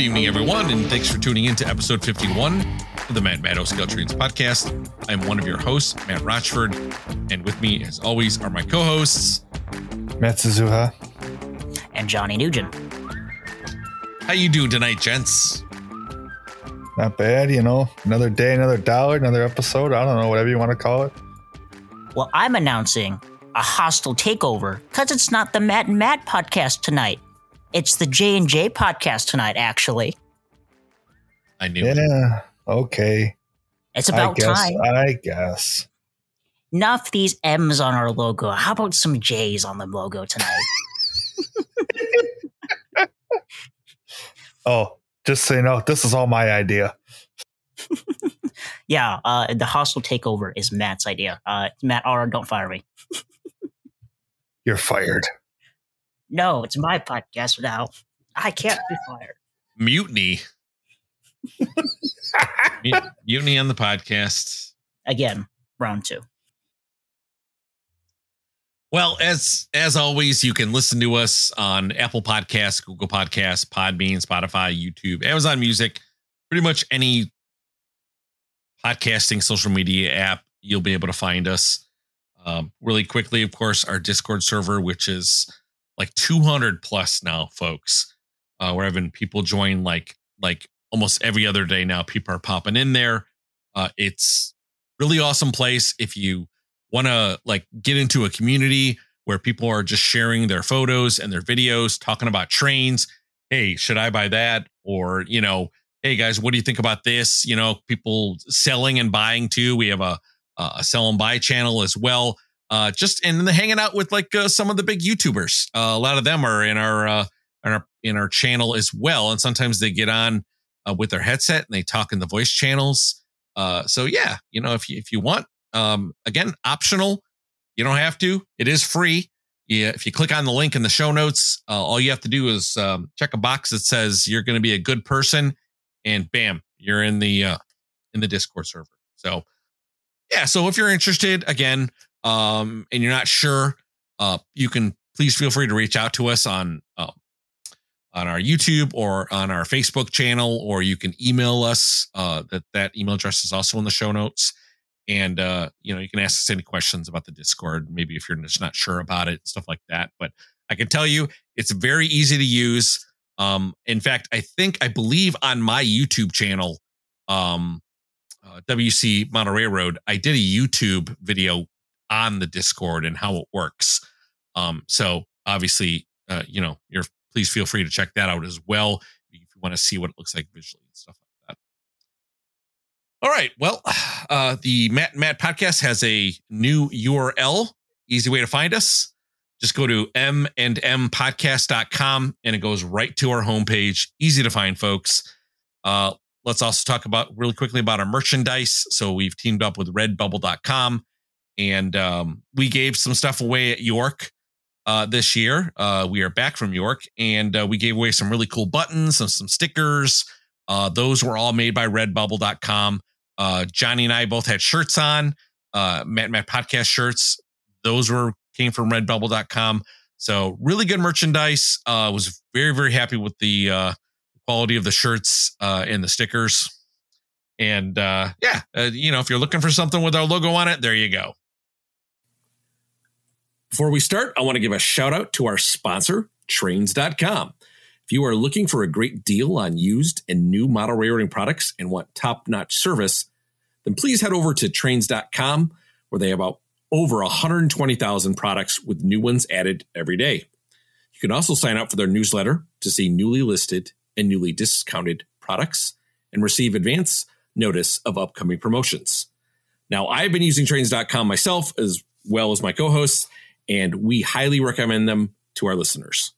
Good evening, everyone, and thanks for tuning in to episode 51 of the Matt Maddow Scale Trains podcast. I'm one of your hosts, Matt Rochford, and with me, as always, are my co-hosts, Matt Suzuha and Johnny Nugent. How you doing tonight, gents? Not bad, you know. Another day, another dollar, another episode. I don't know, whatever you want to call it. Well, I'm announcing a hostile takeover because it's not the Matt and Matt podcast tonight. It's the J and J podcast tonight. Actually, I knew. Yeah. Okay. It's about I guess, time. I guess. Enough these M's on our logo. How about some J's on the logo tonight? Oh, just so you know, this is all my idea. yeah, uh, the hostile takeover is Matt's idea. Uh, Matt R, don't fire me. You're fired. No, it's my podcast now. I can't be fired. Mutiny. Mutiny on the podcast. Again, round two. Well, as as always, you can listen to us on Apple Podcasts, Google Podcasts, Podbean, Spotify, YouTube, Amazon Music, pretty much any podcasting social media app. You'll be able to find us. Um, really quickly, of course, our Discord server, which is like 200 plus now, folks. Uh, we're having people join like like almost every other day now. People are popping in there. Uh, it's really awesome place if you want to like get into a community where people are just sharing their photos and their videos, talking about trains. Hey, should I buy that? Or you know, hey guys, what do you think about this? You know, people selling and buying too. We have a a sell and buy channel as well. Uh, just and then hanging out with like uh, some of the big YouTubers. Uh, a lot of them are in our uh, in our in our channel as well, and sometimes they get on uh, with their headset and they talk in the voice channels. Uh, so yeah, you know, if you if you want, um, again, optional. You don't have to. It is free. Yeah, if you click on the link in the show notes, uh, all you have to do is um, check a box that says you're going to be a good person, and bam, you're in the uh, in the Discord server. So yeah, so if you're interested, again, um, and you're not sure, uh, you can please feel free to reach out to us on uh, on our YouTube or on our Facebook channel, or you can email us. Uh, that that email address is also in the show notes, and uh, you know you can ask us any questions about the Discord. Maybe if you're just not sure about it, stuff like that. But I can tell you, it's very easy to use. Um, in fact, I think I believe on my YouTube channel, um, uh, WC Monterey Road, I did a YouTube video on the Discord and how it works. Um, so obviously, uh, you know, you're please feel free to check that out as well if you want to see what it looks like visually and stuff like that. All right. Well, uh, the Matt Matt podcast has a new URL. Easy way to find us. Just go to m and m podcast.com and it goes right to our homepage. Easy to find, folks. Uh, let's also talk about really quickly about our merchandise. So we've teamed up with redbubble.com and um, we gave some stuff away at York uh, this year. Uh, we are back from York and uh, we gave away some really cool buttons and some stickers. Uh, those were all made by redbubble.com. Uh, Johnny and I both had shirts on, uh, Matt Matt podcast shirts. Those were came from redbubble.com. So really good merchandise. Was very, very happy with the quality of the shirts and the stickers. And yeah, you know, if you're looking for something with our logo on it, there you go. Before we start, I want to give a shout out to our sponsor, trainz.com. If you are looking for a great deal on used and new model railroading products and want top notch service, then please head over to trainz.com where they have about over 120,000 products with new ones added every day. You can also sign up for their newsletter to see newly listed and newly discounted products and receive advance notice of upcoming promotions. Now, I've been using trainz.com myself as well as my co hosts, and we highly recommend them to our listeners.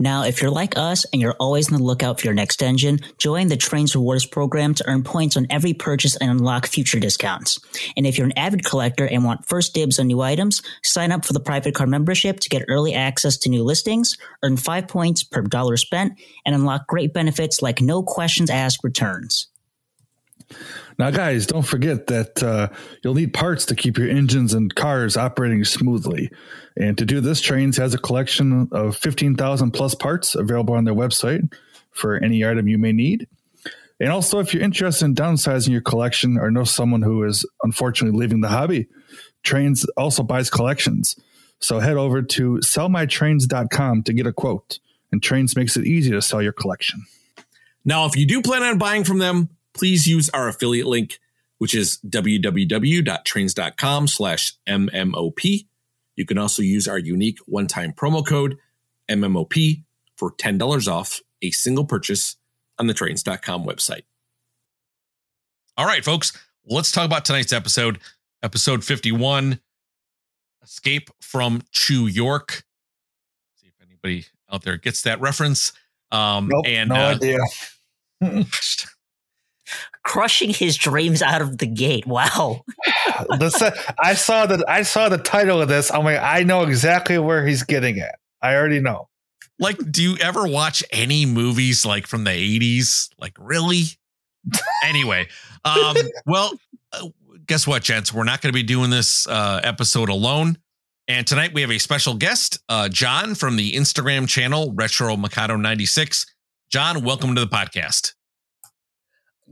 Now, if you're like us and you're always on the lookout for your next engine, join the Trainz Rewards program to earn points on every purchase and unlock future discounts. And if you're an avid collector and want first dibs on new items, sign up for the private car membership to get early access to new listings, earn five points per dollar spent, and unlock great benefits like no questions asked returns. Now, guys, don't forget that uh, you'll need parts to keep your engines and cars operating smoothly. And to do this, Trainz has a collection of 15,000 plus parts available on their website. for any item you may need. And also, if you're interested in downsizing your collection or know someone who is unfortunately leaving the hobby, Trainz also buys collections. So head over to sellmytrainz.com to get a quote. And Trainz makes it easy to sell your collection. Now, if you do plan on buying from them, please use our affiliate link, which is www.trainz.com slash MMOP. You can also use our unique one-time promo code MMOP for $10 off a single purchase on the trainz.com website. All right, folks, let's talk about tonight's episode, episode 51 Escape from Choo York. See if anybody out there gets that reference. Um, Nope, and no uh, idea. Crushing his dreams out of the gate. Wow. This- I saw that. I saw the title of this. I'm like, I know exactly where he's getting at. I already know. like, do you ever watch any movies like from the 80s? Like, really? anyway, um, well, uh, guess what, gents? We're not going to be doing this uh, episode alone. And tonight we have a special guest, uh, John from the Instagram channel Retro Mikado 96. John, welcome to the podcast.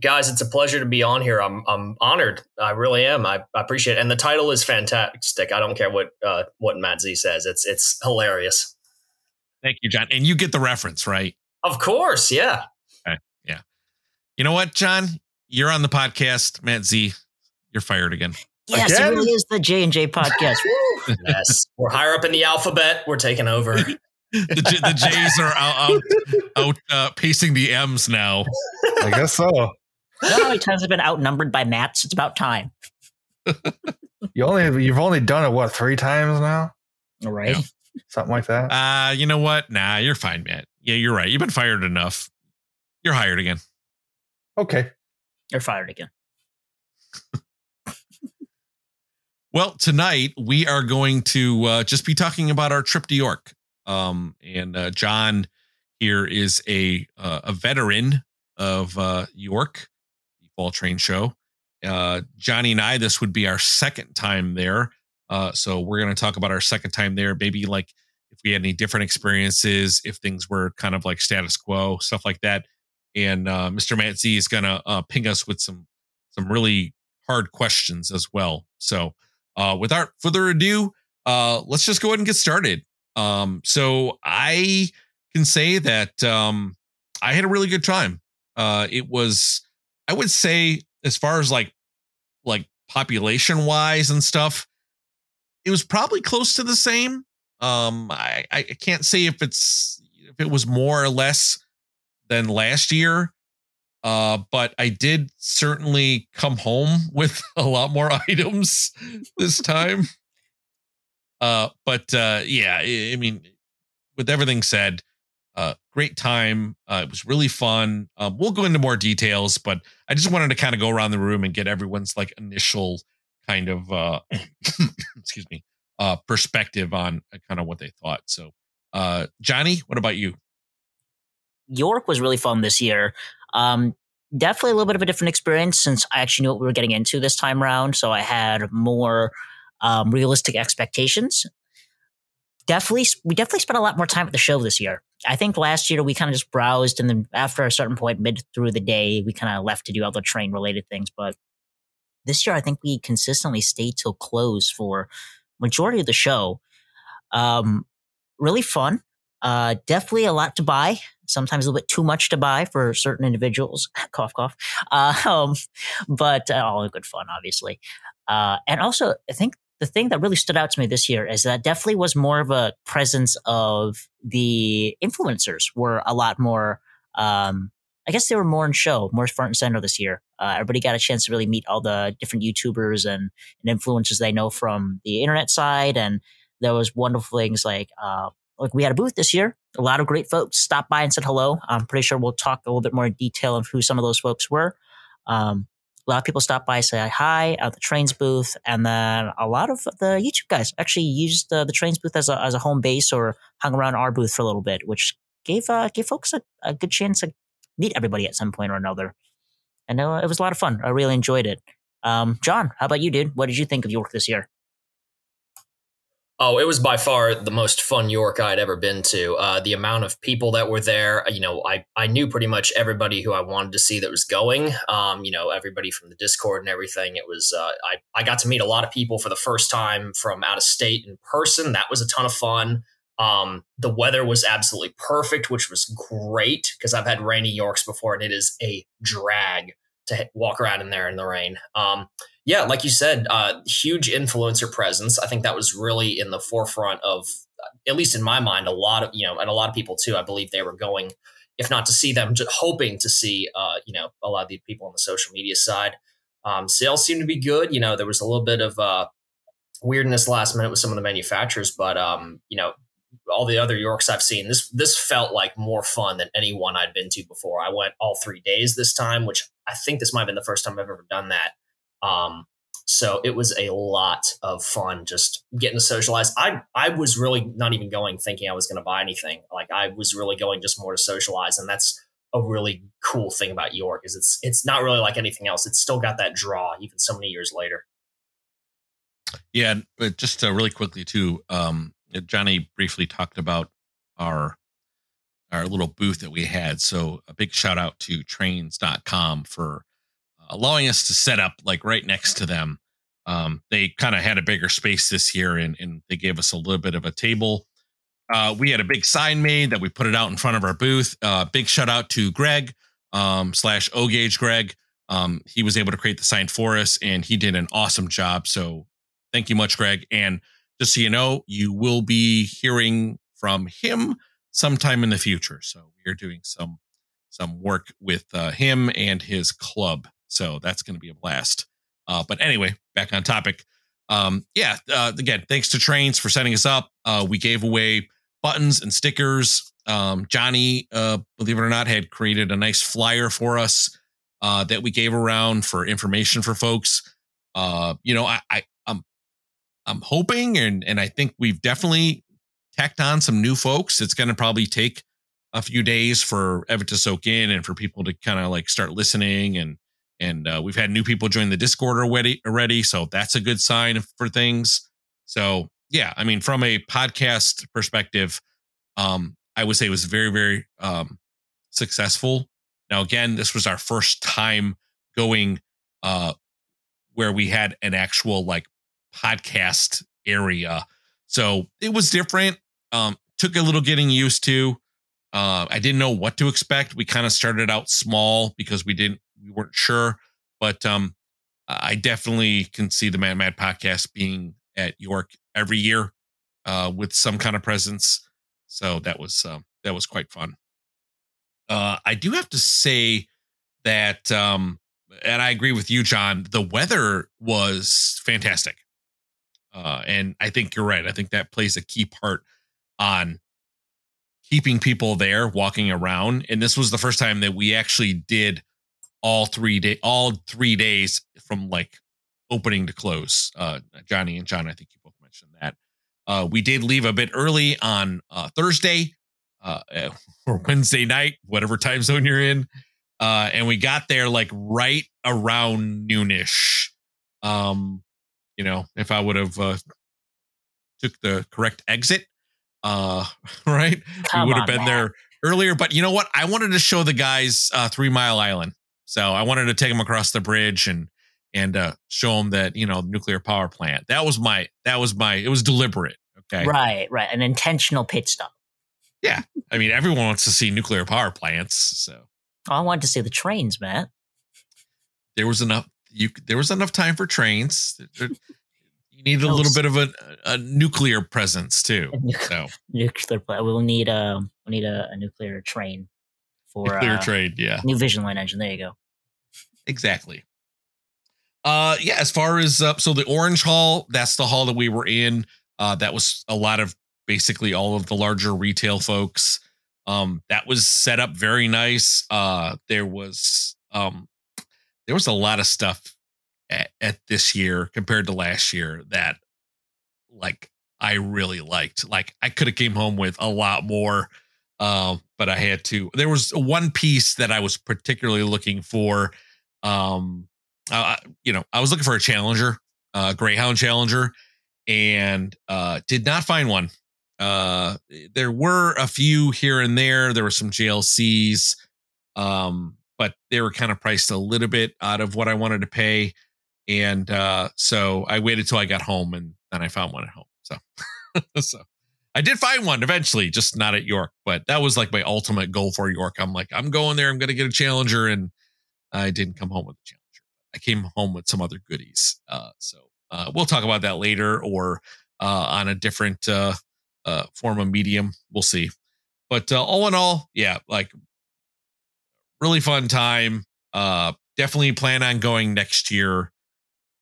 Guys it's a pleasure to be on here i'm i'm honored i really am i, I appreciate it and the title is fantastic i don't care what uh what matt z says it's it's hilarious Thank you, John. And you get the reference, right? of course yeah Yeah. You know what, John? You're on the podcast. Matt Z, you're fired again. Yes, Again? it really is the J and J podcast. Yes we're higher up in the alphabet we're taking over The, J- the J's are out, out, out uh, pacing the M's now. I guess so. You know how many times I've been outnumbered by Mats? It's about time. You only you've only done it what three times now, All right. Yeah. something like that. Uh, you know what? Nah, you're fine, Matt. Yeah, you're right. You've been fired enough. You're hired again. Okay. You're fired again. Well, tonight we are going to uh, just be talking about our trip to York. Um, and uh, John here is a uh, a veteran of uh, York, Fall Train Show. Uh, Johnny and I, this would be our second time there. Uh, so we're going to talk about our second time there. Maybe like if we had any different experiences, if things were kind of like status quo, stuff like that. And uh, Mr. Matt is going to uh, ping us with some some really hard questions as well. So uh, without further ado, uh, let's just go ahead and get started. Um, so I can say that um, I had a really good time. It was, I would say, as far as like like population wise and stuff, it was probably close to the same. Um, I I can't say if it's if it was more or less than last year. Uh, but I did certainly come home with a lot more items this time. Uh, but uh, yeah, I, I mean, with everything said, uh, great time. Uh, it was really fun. Um, we'll go into more details, but I just wanted to kind of go around the room and get everyone's like initial kind of uh, excuse me uh, perspective on kind of what they thought. So, uh, Johnny, what about you? York was really fun this year. Um, definitely a little bit of a different experience since I actually knew what we were getting into this time around. So I had more um, realistic expectations. Definitely, we definitely spent a lot more time at the show this year. I think last year we kind of just browsed, and then after a certain point, mid through the day, we kind of left to do other train related things. But this year, I think we consistently stayed till close for majority of the show. Um, really fun. Uh, definitely a lot to buy sometimes a little bit too much to buy for certain individuals. cough, cough. Uh, um, but uh, all good fun, obviously. Uh, and also, I think the thing that really stood out to me this year is that definitely was more of a presence of the influencers were a lot more. Um, I guess they were more in show, more front and center this year. Uh, everybody got a chance to really meet all the different YouTubers and, and influencers they know from the internet side, and there was wonderful things like uh, like we had a booth this year. A lot of great folks stopped by and said hello. I'm pretty sure we'll talk a little bit more in detail of who some of those folks were. Um, a lot of people stopped by, say hi at the Trainz booth, and then a lot of the YouTube guys actually used the, the Trainz booth as a as a home base or hung around our booth for a little bit, which gave uh, gave folks a, a good chance to meet everybody at some point or another. And uh, it was a lot of fun. I really enjoyed it. Um, John, how about you, dude? What did you think of York this year? Oh, it was by far the most fun York I'd ever been to. Uh, the amount of people that were there, you know, I, I knew pretty much everybody who I wanted to see that was going. Um, you know, everybody from the Discord and everything. It was uh, I I got to meet a lot of people for the first time from out of state in person. That was a ton of fun. Um, the weather was absolutely perfect, which was great because I've had rainy Yorks before, and it is a drag to walk around in there in the rain. Um, yeah, like you said, uh, huge influencer presence. I think that was really in the forefront of, at least in my mind, a lot of you know, and a lot of people too. I believe they were going, if not to see them, just hoping to see, uh, you know, a lot of the people on the social media side. Um, sales seemed to be good. You know, there was a little bit of uh, weirdness last minute with some of the manufacturers, but um, you know, all the other Yorks I've seen, this this felt like more fun than any one I'd been to before. I went all three days this time, which I think this might have been the first time I've ever done that. Um, so it was a lot of fun just getting to socialize. I I was really not even going thinking I was going to buy anything. Like I was really going just more to socialize, and that's a really cool thing about York is it's it's not really like anything else. It's still got that draw even so many years later. Yeah, but just uh, really quickly too, um, Johnny briefly talked about our our little booth that we had. So a big shout out to trainz.com for allowing us to set up like right next to them. Um, they kind of had a bigger space this year and, and they gave us a little bit of a table. Uh, we had a big sign made that we put it out in front of our booth. Uh, big shout out to Greg um, slash O Gauge Greg. Um, he was able to create the sign for us and he did an awesome job. So thank you much, Greg. And just so you know, you will be hearing from him sometime in the future. So we are doing some some work with uh, him and his club so that's going to be a blast. Uh, but anyway, back on topic. Um, yeah, uh, again, thanks to Trainz for setting us up. Uh, we gave away buttons and stickers. Um, Johnny, uh, believe it or not, had created a nice flyer for us uh, that we gave around for information for folks. Uh, you know, I, I I'm I'm hoping and and I think we've definitely tacked on some new folks. It's going to probably take a few days for Evan to soak in and for people to kind of like start listening and and uh, we've had new people join the Discord already. Already, so that's a good sign for things. So yeah, I mean, from a podcast perspective, um, I would say it was very, very um, successful. Now, again, this was our first time going uh, where we had an actual like podcast area, so it was different. Um, took a little getting used to. Uh, I didn't know what to expect. We kind of started out small because we didn't we weren't sure, but um, I definitely can see the Matt Matt podcast being at York every year uh, with some kind of presence. So that was uh, that was quite fun. Uh, I do have to say that, um, and I agree with you, John. The weather was fantastic, uh, and I think you're right. I think that plays a key part on keeping people there, walking around. And this was the first time that we actually did all three day all three days from like opening to close. Uh, Johnny and John, I think you both mentioned that. Uh, we did leave a bit early on uh, Thursday uh, or Wednesday night, whatever time zone you're in, uh, and we got there like right around noonish. Um, you know, if I would have uh, took the correct exit, uh, right, Come we would have been man. there earlier. But you know what? I wanted to show the guys uh, Three Mile Island. So I wanted to take them across the bridge and and uh, show them that you know nuclear power plant. That was my that was my it was deliberate. Okay. Right. Right. An intentional pit stop. Yeah. I mean, everyone wants to see nuclear power plants. So oh, I wanted to see the trains, Matt. There was enough. You there was enough time for trains. you need a little bit of a, a nuclear presence too. So nuclear. We'll need a we'll need a, a nuclear train for clear uh, trade. Yeah, new Vision Line engine. There you go. Exactly. Uh, yeah. As far as uh, so the Orange Hall, that's the hall that we were in. Uh, that was a lot of basically all of the larger retail folks. Um, that was set up very nice. Uh, there was um, there was a lot of stuff at, at this year compared to last year that like I really liked. Like I could have came home with a lot more uh, but I had to. There was one piece that I was particularly looking for. Um, you know, I was looking for a Challenger, uh, Greyhound Challenger, and uh, did not find one. Uh, there were a few here and there. There were some JLCs, um, but they were kind of priced a little bit out of what I wanted to pay. And uh, so I waited till I got home and then I found one at home. So, so I did find one eventually, just not at York, but that was like my ultimate goal for York. I'm like, I'm going there. I'm going to get a challenger. And I didn't come home with a challenger. I came home with some other goodies. Uh, so uh, we'll talk about that later or uh, on a different uh, uh, form of medium. We'll see. But uh, all in all, yeah, like really fun time. Definitely plan on going next year.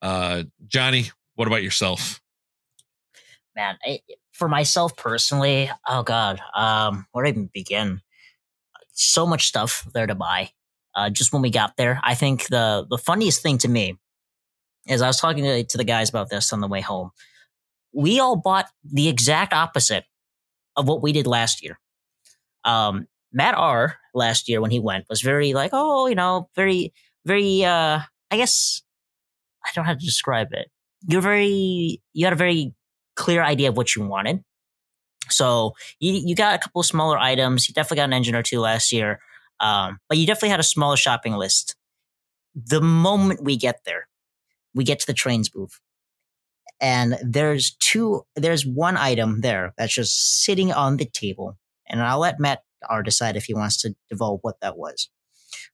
Johnny, what about yourself? Man, I, for myself personally, oh god, um, where do I even begin? So much stuff there to buy. Uh, just when we got there, I think the the funniest thing to me is I was talking to, to the guys about this on the way home. We all bought the exact opposite of what we did last year. Um, Matt R last year when he went was very like, oh, you know, very, very, uh, I guess I don't know how to describe it. You're very, you had a very clear idea of what you wanted. So you, you got a couple smaller items. You definitely got an engine or two last year. Um, but you definitely had a smaller shopping list. The moment we get there, we get to the Trainz booth and there's two there's one item there that's just sitting on the table and i'll let matt r decide if he wants to divulge what that was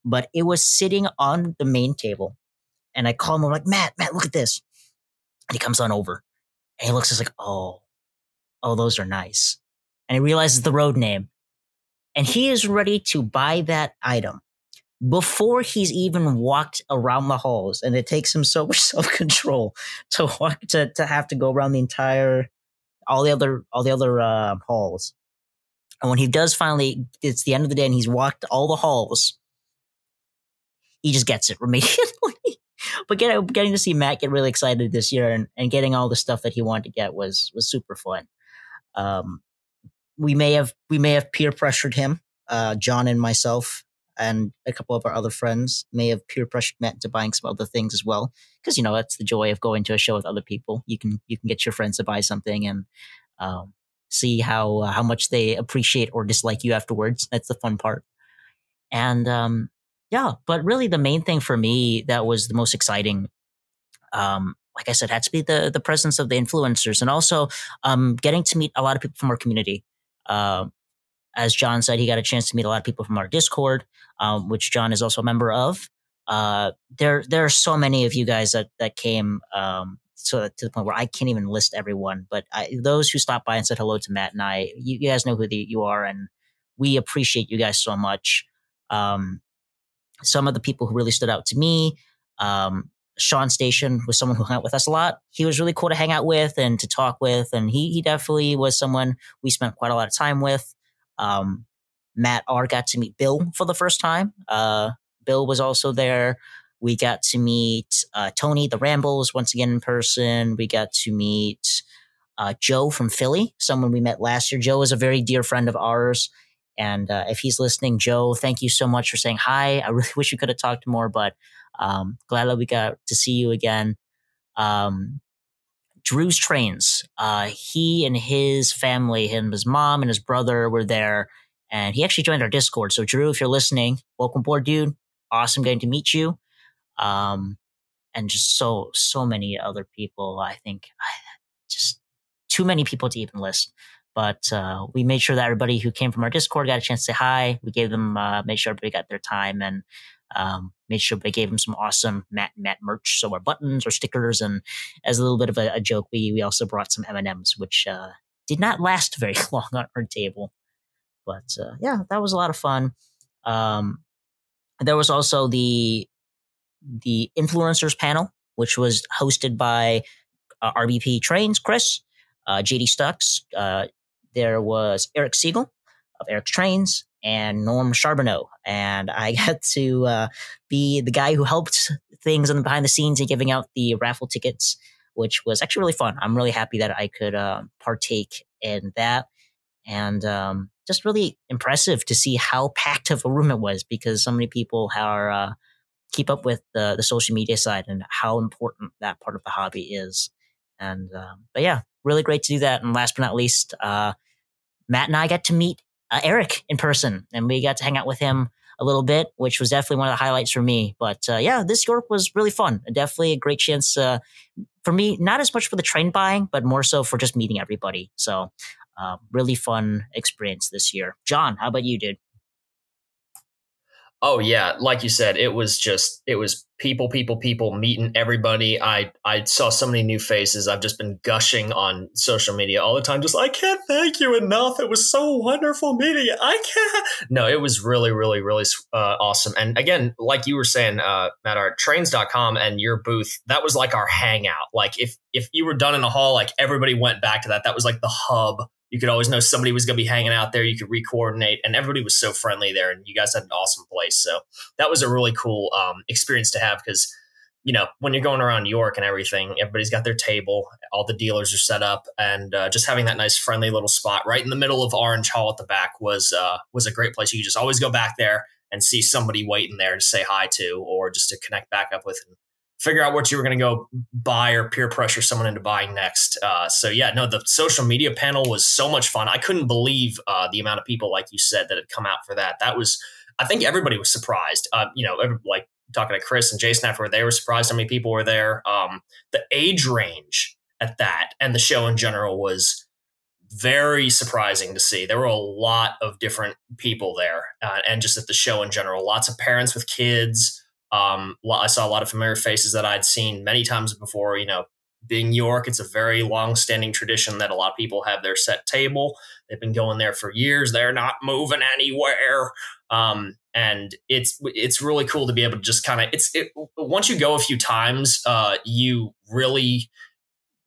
but it was sitting on the main table and i call him I'm like matt matt look at this and he comes on over and he looks just like oh oh those are nice and he realizes the road name and he is ready to buy that item before he's even walked around the halls. And it takes him so much self control to walk to, to have to go around the entire, all the other, all the other, uh, halls. And when he does finally, it's the end of the day and he's walked all the halls, he just gets it immediately. But getting, getting to see Matt get really excited this year and, and getting all the stuff that he wanted to get was, was super fun. Um, we may have, we may have peer pressured him, uh, John and myself and a couple of our other friends may have peer pressured Matt into buying some other things as well. Because you know that's the joy of going to a show with other people. You can you can get your friends to buy something and um, see how uh, how much they appreciate or dislike you afterwards. That's the fun part. And um, yeah, but really the main thing for me that was the most exciting. Um, like I said, had to be the the presence of the influencers and also um, getting to meet a lot of people from our community. Uh, as John said, he got a chance to meet a lot of people from our Discord, um, which John is also a member of. Uh, there, there are so many of you guys that that came um, to, to the point where I can't even list everyone. But I, those who stopped by and said hello to Matt and I, you, you guys know who the, you are, and we appreciate you guys so much. Um, some of the people who really stood out to me, um, Sean Station was someone who hung out with us a lot. He was really cool to hang out with and to talk with, and he he definitely was someone we spent quite a lot of time with. Um, Matt R got to meet Bill for the first time. Uh, Bill was also there. We got to meet uh, Tony the Rambles once again in person. We got to meet uh, Joe from Philly, someone we met last year. Joe is a very dear friend of ours. And uh, if he's listening, Joe, thank you so much for saying hi. I really wish we could have talked more, but um, glad that we got to see you again. Um, Drew's trains. Uh, he and his family, him, his mom and his brother were there, and he actually joined our Discord. So, Drew, if you're listening, welcome aboard, dude. Awesome getting to meet you. Um, and just so so many other people. I think just too many people to even list. But uh, we made sure that everybody who came from our Discord got a chance to say hi. We gave them, uh, made sure everybody got their time, and um, made sure they gave them some awesome Matt Matt merch, so our buttons or stickers, and as a little bit of a, a joke, we we also brought some M and M's, which uh, did not last very long on our table. But uh, yeah, that was a lot of fun. Um, there was also the the influencers panel, which was hosted by uh, RBP Trains, Chris, uh, JD Stucks. There was Eric Siegel of Eric Trains, and Norm Charbonneau. And I got to uh, be the guy who helped things on the behind the scenes and giving out the raffle tickets, which was actually really fun. I'm really happy that I could uh, partake in that. And um, just really impressive to see how packed of a room it was because so many people are uh, keep up with the, the social media side and how important that part of the hobby is. And uh, but yeah, really great to do that. And last but not least, uh, Matt and I got to meet uh, Eric in person, and we got to hang out with him a little bit, which was definitely one of the highlights for me. But uh, yeah, this York was really fun. Definitely a great chance uh, for me, not as much for the train buying, but more so for just meeting everybody. So uh, really fun experience this year. John, how about you, dude? Oh yeah, like you said, it was just it was people, people, people meeting everybody. I I saw so many new faces. I've just been gushing on social media all the time. Just I can't thank you enough. It was so wonderful meeting you. I can't. No, it was really, really, really uh, awesome. And again, like you were saying, uh, at our trainz.com and your booth, that was like our hangout. Like if if you were done in the hall, like everybody went back to that. That was like the hub you could always know somebody was going to be hanging out there. You could re-coordinate, and everybody was so friendly there. And you guys had an awesome place. So that was a really cool um, experience to have because you know when you're going around New York and everything, everybody's got their table, all the dealers are set up, and uh, just having that nice friendly little spot right in the middle of Orange Hall at the back was uh, was a great place. You could just always go back there and see somebody waiting there to say hi to or just to connect back up with and figure out what you were going to go buy or peer pressure someone into buying next. Uh, so yeah, no, the social media panel was so much fun. I couldn't believe uh, the amount of people, like you said, that had come out for that. That was, I think everybody was surprised. Uh, you know, every, like talking to Chris and Jason after they were surprised how many people were there. Um, the age range at that and the show in general was very surprising to see. There were a lot of different people there, uh, and just at the show in general, lots of parents with kids. Um, I saw a lot of familiar faces that I'd seen many times before. You know, being York, it's a very long-standing tradition that a lot of people have their set table. They've been going there for years. They're not moving anywhere, um, and it's it's really cool to be able to just kind of it's it, once you go a few times, uh, you really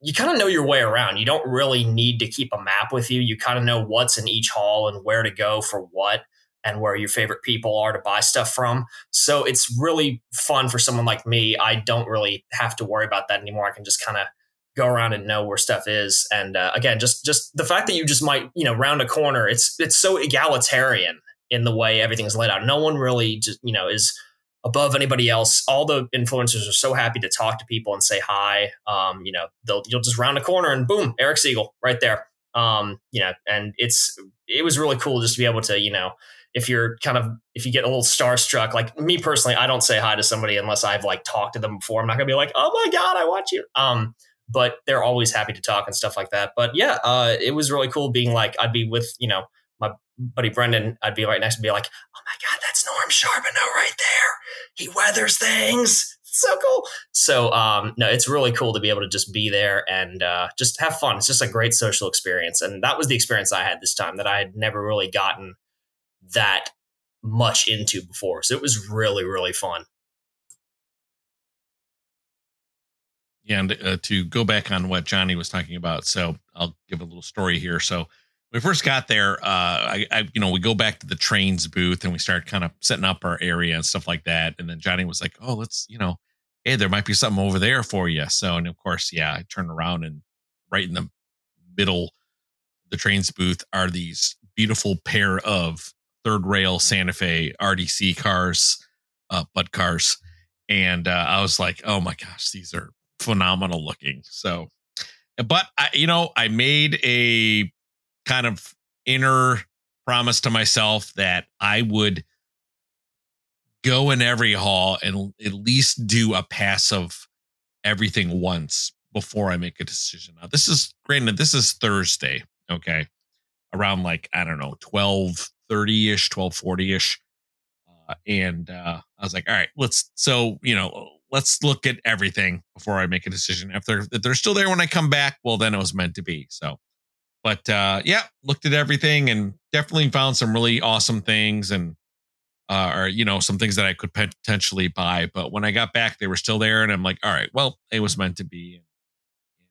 you kind of know your way around. You don't really need to keep a map with you. You kind of know what's in each hall and where to go for what and where your favorite people are to buy stuff from. So it's really fun for someone like me. I don't really have to worry about that anymore. I can just kind of go around and know where stuff is. And uh, again, just just the fact that you just might you know round a corner. It's it's so egalitarian in the way everything's laid out. No one really just you know is above anybody else. All the influencers are so happy to talk to people and say hi. Um, you know, they'll you'll just round a corner and boom, Eric Siegel right there. Um, you know, and it's it was really cool just to be able to you know if you're kind of if you get a little starstruck like me personally i don't say hi to somebody unless i've like talked to them before. I'm not gonna be like oh my god i want you. Um but they're always happy to talk and stuff like that. But yeah uh it was really cool being like i'd be with you know my buddy brendan i'd be right next to be like oh my god that's norm charbonneau right there. He weathers things. So cool. So um, no, it's really cool to be able to just be there and uh, just have fun. It's just a great social experience, and that was the experience I had this time that I had never really gotten that much into before. So it was really, really fun. Yeah, and uh, to go back on what Johnny was talking about, so I'll give a little story here. So we first got there, uh, I, I, you know, we go back to the Trainz booth and we start kind of setting up our area and stuff like that. And then Johnny was like, "Oh, let's, you know, hey, there might be something over there for you." So, and of course, yeah, I turn around and right in the middle, the Trainz booth are these beautiful pair of third rail Santa Fe RDC cars, uh, Budd cars. And uh, I was like, oh my gosh, these are phenomenal looking. So, but I, you know, I made a kind of inner promise to myself that I would go in every hall and at least do a pass of everything once before I make a decision. Now, this is granted, this is Thursday, okay, around like, I don't know, 12 30 ish, 1240 ish. Uh, and uh, I was like, all right, let's, so, you know, let's look at everything before I make a decision. If they're, if they're still there when I come back, well, then it was meant to be. So, but uh, yeah, looked at everything and definitely found some really awesome things and, uh, or, you know, some things that I could potentially buy. But when I got back, they were still there. And I'm like, all right, well, it was meant to be.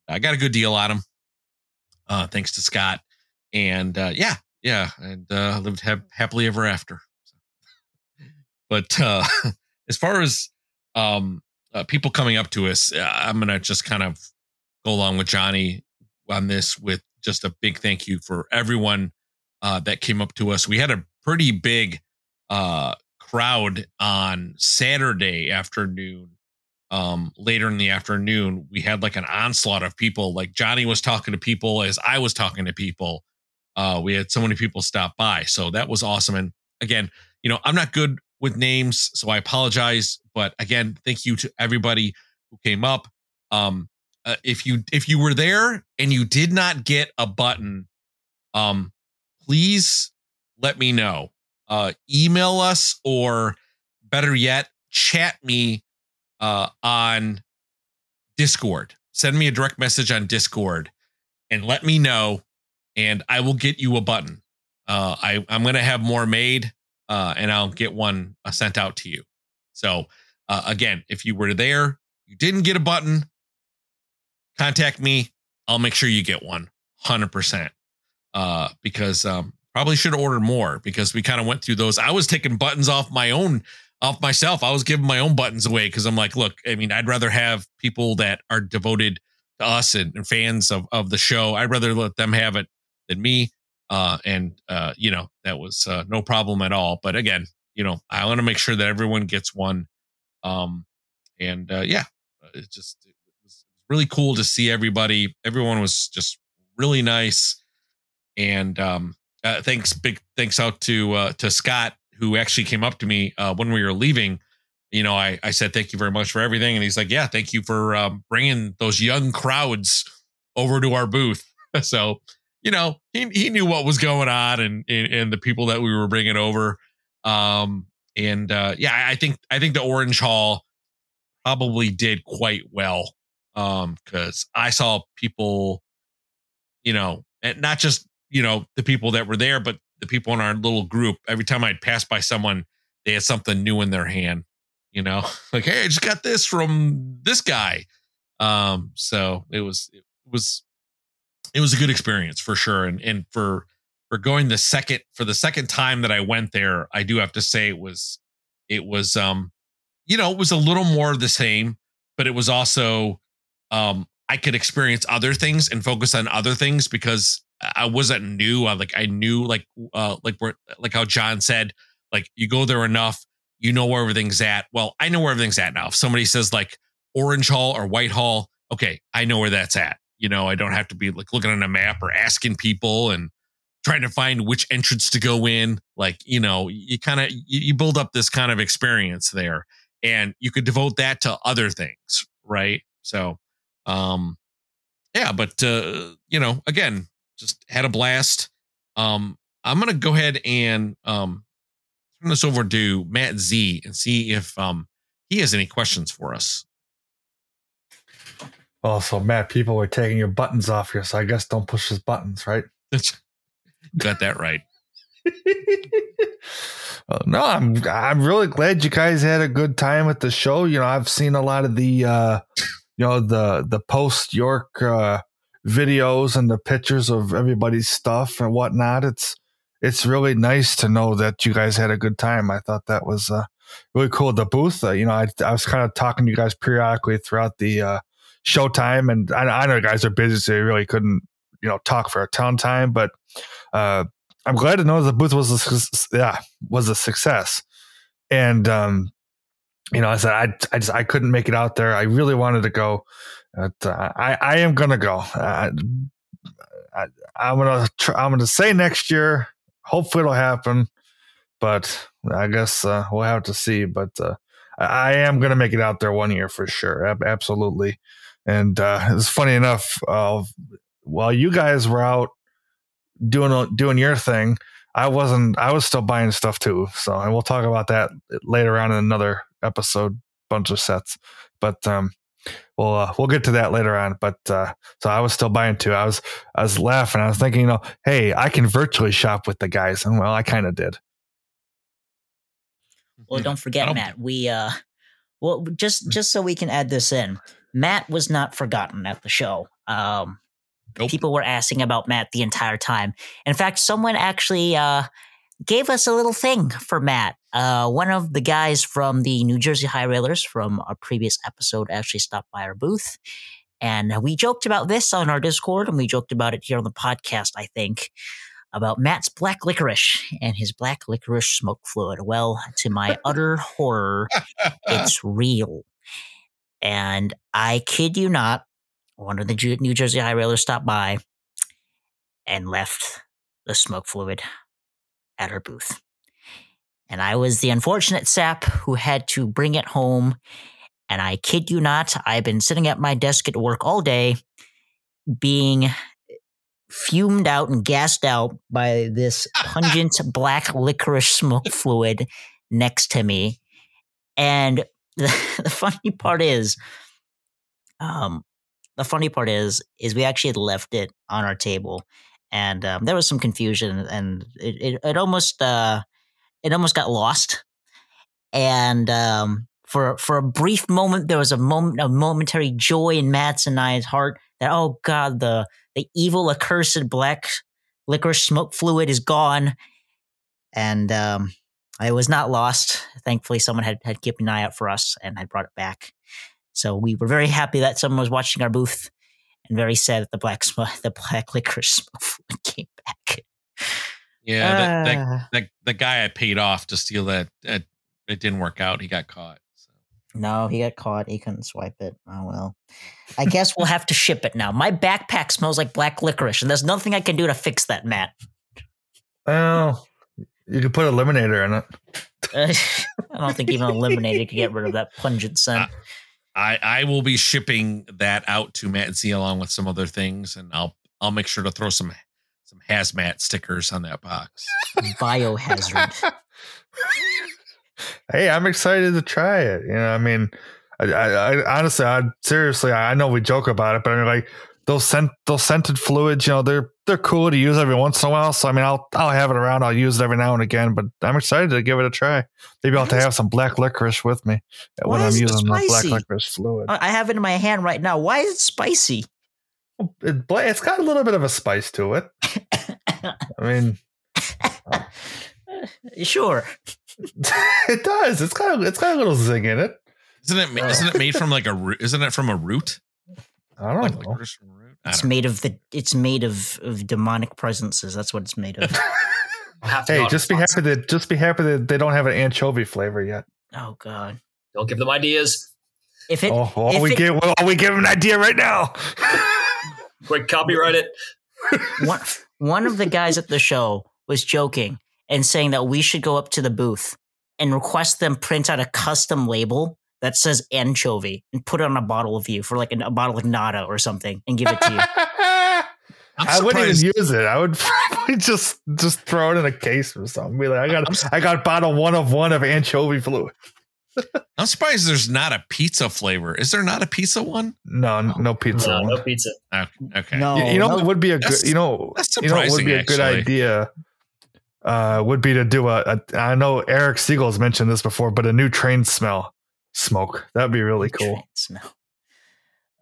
I got a good deal on them. Uh, thanks to Scott. And uh, yeah, yeah, and uh, lived ha- happily ever after. But uh, as far as um, uh, people coming up to us, uh, I'm gonna just kind of go along with Johnny on this with just a big thank you for everyone uh, that came up to us. We had a pretty big uh, crowd on Saturday afternoon um, later in the afternoon, we had like an onslaught of people. Like Johnny was talking to people as I was talking to people. Uh, we had so many people stop by. So that was awesome. And again, you know, I'm not good with names, so I apologize. But again, thank you to everybody who came up. Um, uh, if you if you were there and you did not get a button, um, please let me know. Uh, email us or better yet, chat me uh, on Discord. Send me a direct message on Discord and let me know, and I will get you a button. Uh, I, I'm to have more made, uh, and I'll get one uh, sent out to you. So, uh, again, if you were there, you didn't get a button, contact me. I'll make sure you get one, hundred percent. Uh, because um, probably should order more because we kind of went through those. I was taking buttons off my own off myself. I was giving my own buttons away because I'm like, look, I mean, I'd rather have people that are devoted to us and, and fans of, of the show. I'd rather let them have it than me. Uh, and, uh, you know, that was uh, no problem at all. But again, you know, I want to make sure that everyone gets one. Um, and uh, yeah, it just it was really cool to see everybody. Everyone was just really nice. And um, uh, thanks, big thanks out to uh, to Scott who actually came up to me uh, when we were leaving. You know, I, I said, thank you very much for everything. And he's like, yeah, thank you for um, bringing those young crowds over to our booth. so, you know, he, he knew what was going on and, and, and the people that we were bringing over. Um, and uh, yeah, I think, I think the Orange Hall probably did quite well. Um, cause I saw people, you know, and not just, you know, the people that were there, but the people in our little group, every time I'd pass by someone, they had something new in their hand, you know, like, Hey, I just got this from this guy. Um, so it was, it was, it was a good experience for sure. And, and for, for going the second, for the second time that I went there, I do have to say it was, it was, um, you know, it was a little more of the same, but it was also, um, I could experience other things and focus on other things because I wasn't new. I like I knew like uh like where like how John said, like you go there enough, you know where everything's at. Well, I know where everything's at now. If somebody says like Orange Hall or White Hall, okay, I know where that's at. You know, I don't have to be like looking on a map or asking people and trying to find which entrance to go in. Like, you know, you kind of you, you build up this kind of experience there and you could devote that to other things, right? So um yeah, but uh, you know, again, just had a blast. Um, I'm gonna go ahead and um, turn this over to Matt Z and see if um, he has any questions for us. Well, so Matt, people were taking your buttons off here, so I guess don't push his buttons, right? Got that right. well, no, I'm I'm really glad you guys had a good time at the show. You know, I've seen a lot of the uh, you know the the post York uh, videos and the pictures of everybody's stuff and whatnot. It's it's really nice to know that you guys had a good time. I thought that was uh, really cool. The booth, uh, you know, I, I was kind of talking to you guys periodically throughout the uh, showtime, and I, I know guys are busy, so they really couldn't, you know, talk for a ton time. But uh, I'm glad to know the booth was a, yeah was a success, and um, you know, I said I I just I couldn't make it out there. I really wanted to go, but, uh, I I am gonna go. Uh, I, am gonna I'm gonna say next year. Hopefully it'll happen, but I guess uh, we'll have to see. But uh, I, am gonna make it out there one year for sure. absolutely. And uh, it's funny enough. while you guys were out doing doing your thing, I wasn't. I was still buying stuff too. So, and we'll talk about that later on in another episode, bunch of sets. But um, we'll uh, we'll get to that later on. But uh, so I was still buying too. I was I was laughing. I was thinking, you know, hey, I can virtually shop with the guys, and well, I kind of did. Well, don't forget, don't... Matt. We uh, well, just just so we can add this in, Matt was not forgotten at the show. Um, nope. people were asking about Matt the entire time. In fact, someone actually uh gave us a little thing for Matt. Uh, one of the guys from the New Jersey High Railers from our previous episode actually stopped by our booth. And we joked about this on our Discord, and we joked about it here on the podcast, I think, about Matt's black licorice and his black licorice smoke fluid. Well, to my utter horror, it's real. And I kid you not, one of the New Jersey High Railers stopped by and left the smoke fluid at her booth. And I was the unfortunate sap who had to bring it home. And I kid you not, I've been sitting at my desk at work all day being fumed out and gassed out by this pungent black licorice smoke fluid next to me. And the, funny part is, um, the funny part is, is we actually left it on our table, and um, there was some confusion, and it, it, it almost, uh, it almost got lost, and um, for for a brief moment, there was a moment, a momentary joy in Matt's and I's heart that oh god, the the evil, accursed black licorice smoke fluid is gone, and um, I was not lost. Thankfully, someone had, had kept an eye out for us and had brought it back. So we were very happy that someone was watching our booth, and very sad that the black sm- the black licorice smoke came back. Yeah, that, that, Ah. that the guy I paid off to steal that, that it didn't work out. He got caught. So. No, he got caught. He couldn't swipe it. Oh well. I guess we'll have to ship it now. My backpack smells like black licorice, and there's nothing I can do to fix that, Matt. Well, you could put a eliminator in it. I don't think even eliminated could get rid of that pungent scent. I I will be shipping that out to Matt Z along with some other things, and I'll I'll make sure to throw some some hazmat stickers on that box. Biohazard. Hey, I'm excited to try it. You know, I mean, I, I, I honestly, I seriously, I know we joke about it, but I mean, like those scent, those scented fluids, you know, they're they're cool to use every once in a while. So I mean, I'll I'll have it around. I'll use it every now and again. But I'm excited to give it a try. Maybe I'll have to have some black licorice with me when I'm is it using the black licorice fluid. I I have it in my hand right now. Why is it spicy? It, it's got a little bit of a spice to it. I mean, sure. it does. It's got a, it's got a little zing in it. Isn't it? ma- Isn't it made from like a root? Isn't it from a root? I don't Like know. licorice from a? I It's don't know. made of the. It's made of of demonic presences. That's what it's made of. I'll have to Hey, just be happy that just be happy that they don't have an anchovy flavor yet. oh God. Don't give them ideas. If it oh, oh, if we it- give oh, we give them an idea right now. Quick, copyright it. one one of the guys at the show was joking and saying that we should go up to the booth and request them print out a custom label that says anchovy and put it on a bottle of you for like a, a bottle of nada or something and give it to you. I'm wouldn't even use it. I would probably just just throw it in a case or something. Be like, I got I got bottle one of one of anchovy fluid. I'm surprised there's not a pizza flavor. Is there not a pizza one? No, no pizza. No, one. no pizza. Oh, okay. No, you, you know no, what would be a good That's- you know that's you know what would surprising, be a good idea uh would be to do a, a I know Eric Siegel's mentioned this before, but a new train smell smoke. That'd be really cool. train smell.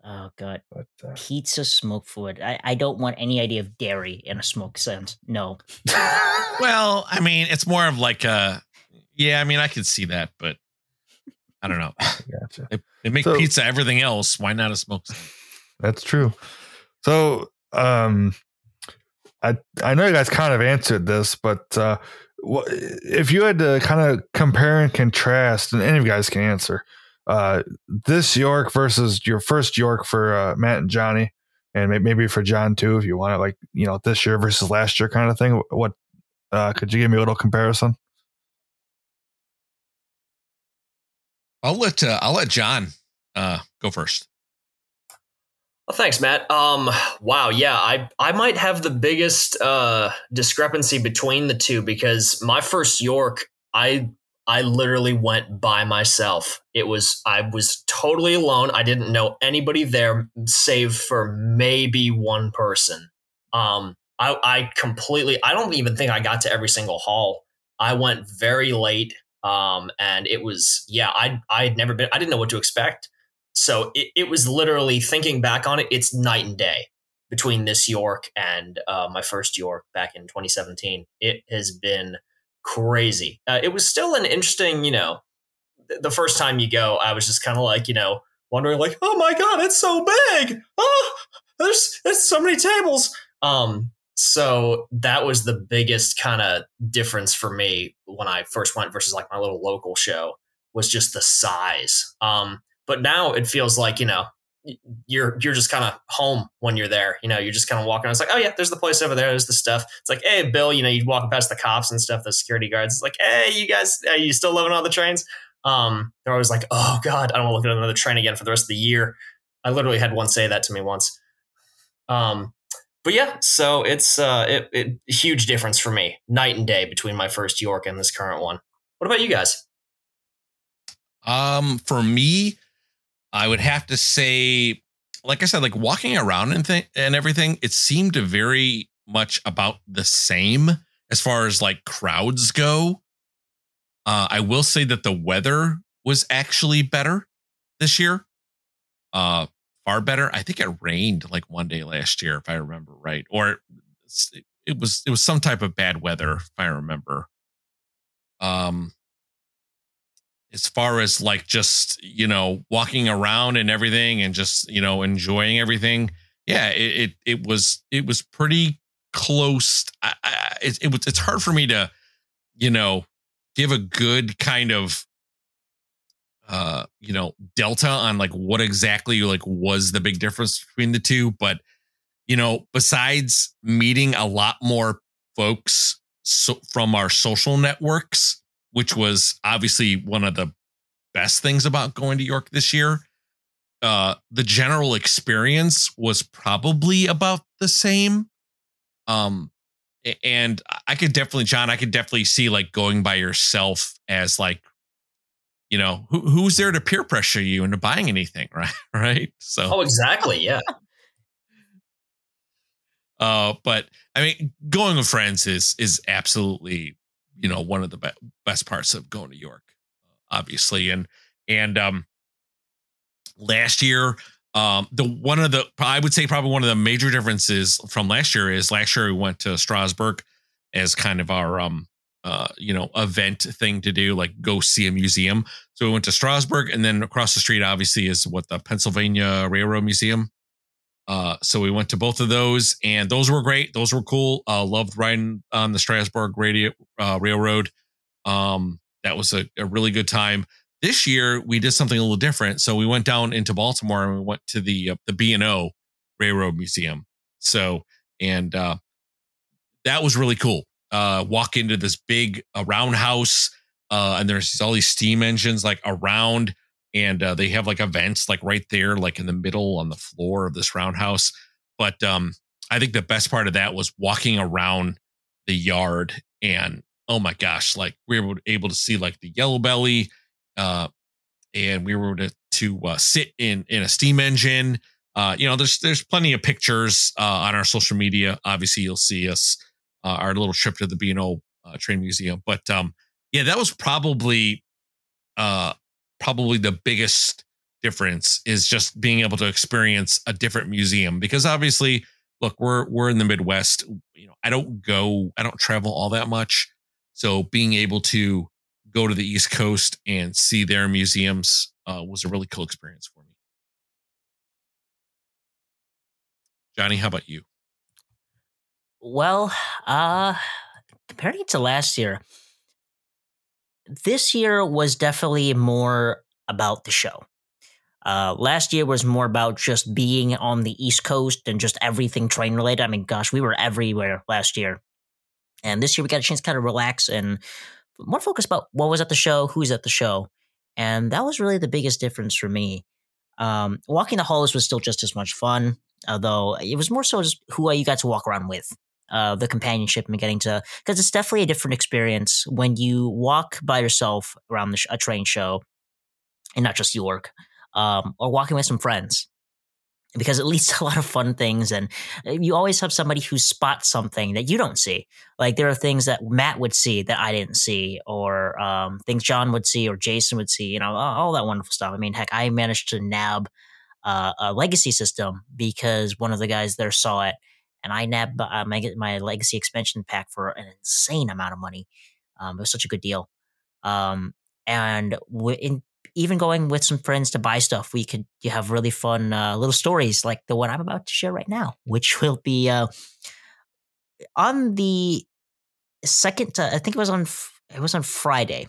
Oh God, But uh, pizza smoke fluid. I, I don't want any idea of dairy in a smoke scent. No, Well, I mean, it's more of like a. Yeah, I mean, I could see that, but I don't know. gotcha. They, they make So- pizza everything else. Why not a smoke? scent? That's true. So, um, I I know you guys kind of answered this, but uh, wha- if you had to kind of compare and contrast, and any of you guys can answer, uh, this York versus your first York for uh, Matt and Johnny, and maybe for John too, if you want it, like you know, this year versus last year kind of thing. What uh, could you give me a little comparison? I'll let uh, I'll let John uh, go first. Well, thanks, Matt. Um, wow, yeah, I I might have the biggest uh, discrepancy between the two because my first York, I I literally went by myself. It was I was totally alone. I didn't know anybody there, save for maybe one person. Um, I I completely. I don't even think I got to every single hall. I went very late. Um, and it was yeah. I I had never been. I didn't know what to expect. So it, it was literally thinking back on it, it's night and day between this York and uh, my first York back in 2017. It has been crazy. Uh, it was still an interesting, you know, th- the first time you go, I was just kind of like, you know, wondering like, oh my god, it's so big. Oh, there's there's so many tables. Um, so that was the biggest kind of difference for me when I first went versus like my little local show was just the size. Um, But now it feels like you know you're you're just kind of home when you're there. You know, you're just kind of walking. It's like, oh yeah, there's the place over there. There's the stuff. It's like, hey, Bill. You know, you walk past the cops and stuff, the security guards. It's like, hey, you guys, are you still living on the trains? Um, they're always like, oh god, I don't want to look at another train again for the rest of the year. I literally had one say that to me once. Um, but yeah, so it's uh, it, it huge difference for me, night and day between my first York and this current one. What about you guys? Um, for me, I would have to say, like I said, like walking around and thing and everything, it seemed very much about the same as far as like crowds go. Uh, I will say that the weather was actually better this year. Uh, far better. I think it rained like one day last year, if I remember right, or it was it was some type of bad weather, if I remember. Um, as far as like just you know walking around and everything and just you know enjoying everything yeah it it, it was it was pretty close. I, I, it, it was it's hard for me to you know give a good kind of uh you know delta on like what exactly like was the big difference between the two but you know besides meeting a lot more folks so, from our social networks which was obviously one of the best things about going to York this year. Uh, the general experience was probably about the same. Um, and I could definitely, John, I could definitely see like going by yourself as like, you know, who, who's there to peer pressure you into buying anything, right? right. So, oh, exactly. Yeah. uh, but I mean, going with friends is is absolutely you know one of the be- best parts of going to York, obviously. And and um, last year, um, the one of the I would say probably one of the major differences from last year is last year we went to Strasburg as kind of our um uh you know event thing to do like go see a museum so we went to strasburg and then across the street obviously is what the pennsylvania railroad museum uh, so we went to both of those, and those were great. Those were cool. Uh, loved riding on the Strasburg radio, uh, Railroad. Um, that was a, a, really good time. This year we did something a little different. So we went down into Baltimore and we went to the uh, the B and O Railroad Museum. So and uh, that was really cool. Uh, walk into this big uh, roundhouse, uh, and there's all these steam engines like around and uh, they have like events like right there, like in the middle on the floor of this roundhouse. But um, I think the best part of that was walking around the yard and oh my gosh, like we were able to see like the yellow belly, uh, and we were to to uh, sit in in a steam engine. Uh, you know, there's there's plenty of pictures uh, on our social media. Obviously, you'll see us uh, our little trip to the B and O uh, Train Museum. But um, yeah, that was probably uh probably the biggest difference is just being able to experience a different museum because obviously look we're we're in the midwest you know i don't go i don't travel all that much. So being able to go to the east coast and see their museums uh, was a really cool experience for me. Johnny how about you? Well uh comparing it to last year this year was definitely more about the show. Uh, last year was more about just being on the East Coast and just everything train related. I mean, gosh, we were everywhere last year. And this year we got a chance to kind of relax and more focus about what was at the show, who's at the show. And that was really the biggest difference for me. Um, walking the halls was still just as much fun, although it was more so just who you got to walk around with uh, the companionship and getting to because it's definitely a different experience when you walk by yourself around sh- a train show and not just York um, or walking with some friends. Because it leads to a lot of fun things and uh, you always have somebody who spots something that you don't see. Like there are things that matt would see that i didn't see or um, things john would see or jason would see you know all that wonderful stuff. I mean heck i managed to nab uh, a legacy system because one of the guys there saw it and I nabbed uh, my my legacy expansion pack for an insane amount of money. Um, it was such a good deal. Um, and w- in, even going with some friends to buy stuff, we could you have really fun uh, little stories like the one I'm about to share right now, which will be uh, on the second. Uh, I think it was on it was on Friday.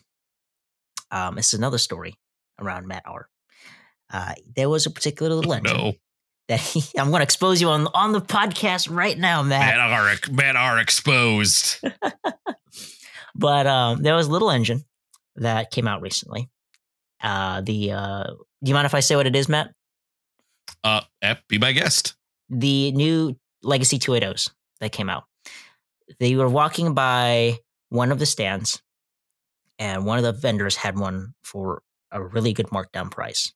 Um, it's another story around Matt R. uh, there was a particular little engine No, that he, I'm going to expose you on on the podcast right now, Matt. men are men are exposed. But um, there was a little engine that came out recently. Uh, the uh, do you mind if I say what it is, Matt? Uh, be my guest. The new Legacy 280s that came out. They were walking by one of the stands, and one of the vendors had one for a really good markdown price.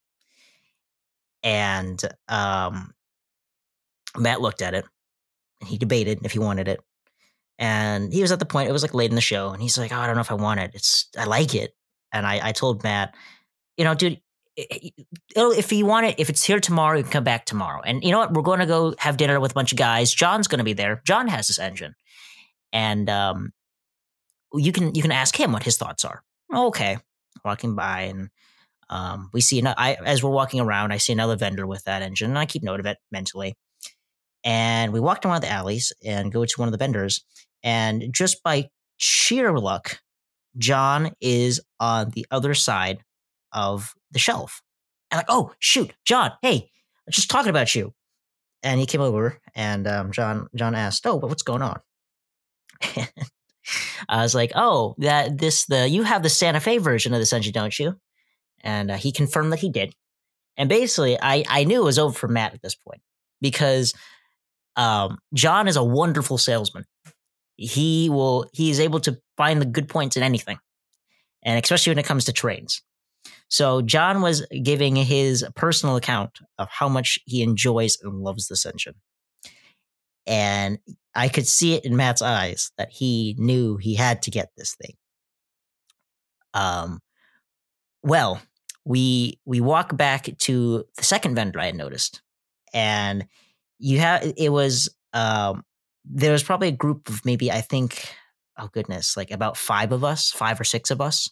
And um, Matt looked at it, and he debated if he wanted it. And he was at the point; it was like late in the show, and he's like, "Oh, I don't know if I want it. It's I like it." And I, I told Matt, you know, dude, if you want it, if it's here tomorrow, you can come back tomorrow. And you know what? We're going to go have dinner with a bunch of guys. John's going to be there. John has this engine, and um, you can you can ask him what his thoughts are. Okay, walking by and um, we see. I as we're walking around, I see another vendor with that engine, and I keep note of it mentally. And we walked around the alleys and go to one of the vendors, and just by sheer luck, John is on the other side of the shelf. And like, oh shoot, John, hey, I'm just talking about you. And he came over, and um, John John asked, "Oh, what's going on?" I was like, "Oh, that this the you have the Santa Fe version of this engine, don't you?" And uh, he confirmed that he did. And basically, I I knew it was over for Matt at this point because um, John is a wonderful salesman. He will he is able to find the good points in anything, and especially when it comes to trains. So John was giving his personal account of how much he enjoys and loves this engine. And I could see it in Matt's eyes that he knew he had to get this thing. Um well, we we walk back to the second vendor I had noticed. And you have it was um there was probably a group of maybe I think oh goodness, like about 5 of us, 5 or 6 of us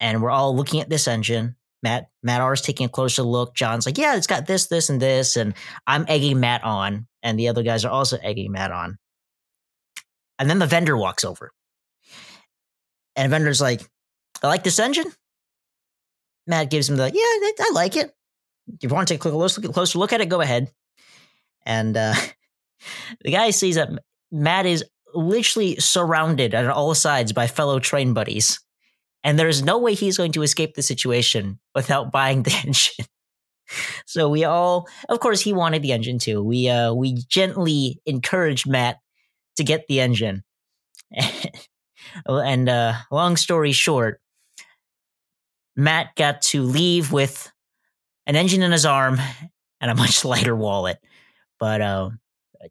and we're all looking at this engine. Matt Matt R is taking a closer look. John's like, yeah, it's got this, this, and this, and I'm egging Matt on, and the other guys are also egging Matt on. And then the vendor walks over, and the vendor's like, I like this engine. Matt gives him the, yeah, I, I like it. If you want to take a closer, closer look at it, go ahead. And uh, the guy sees that Matt is literally surrounded on all sides by fellow train buddies and there's no way he's going to escape the situation without buying the engine. so we all, of course, he wanted the engine too. We uh, we gently encouraged Matt to get the engine. and uh, long story short, Matt got to leave with an engine in his arm and a much lighter wallet. But um,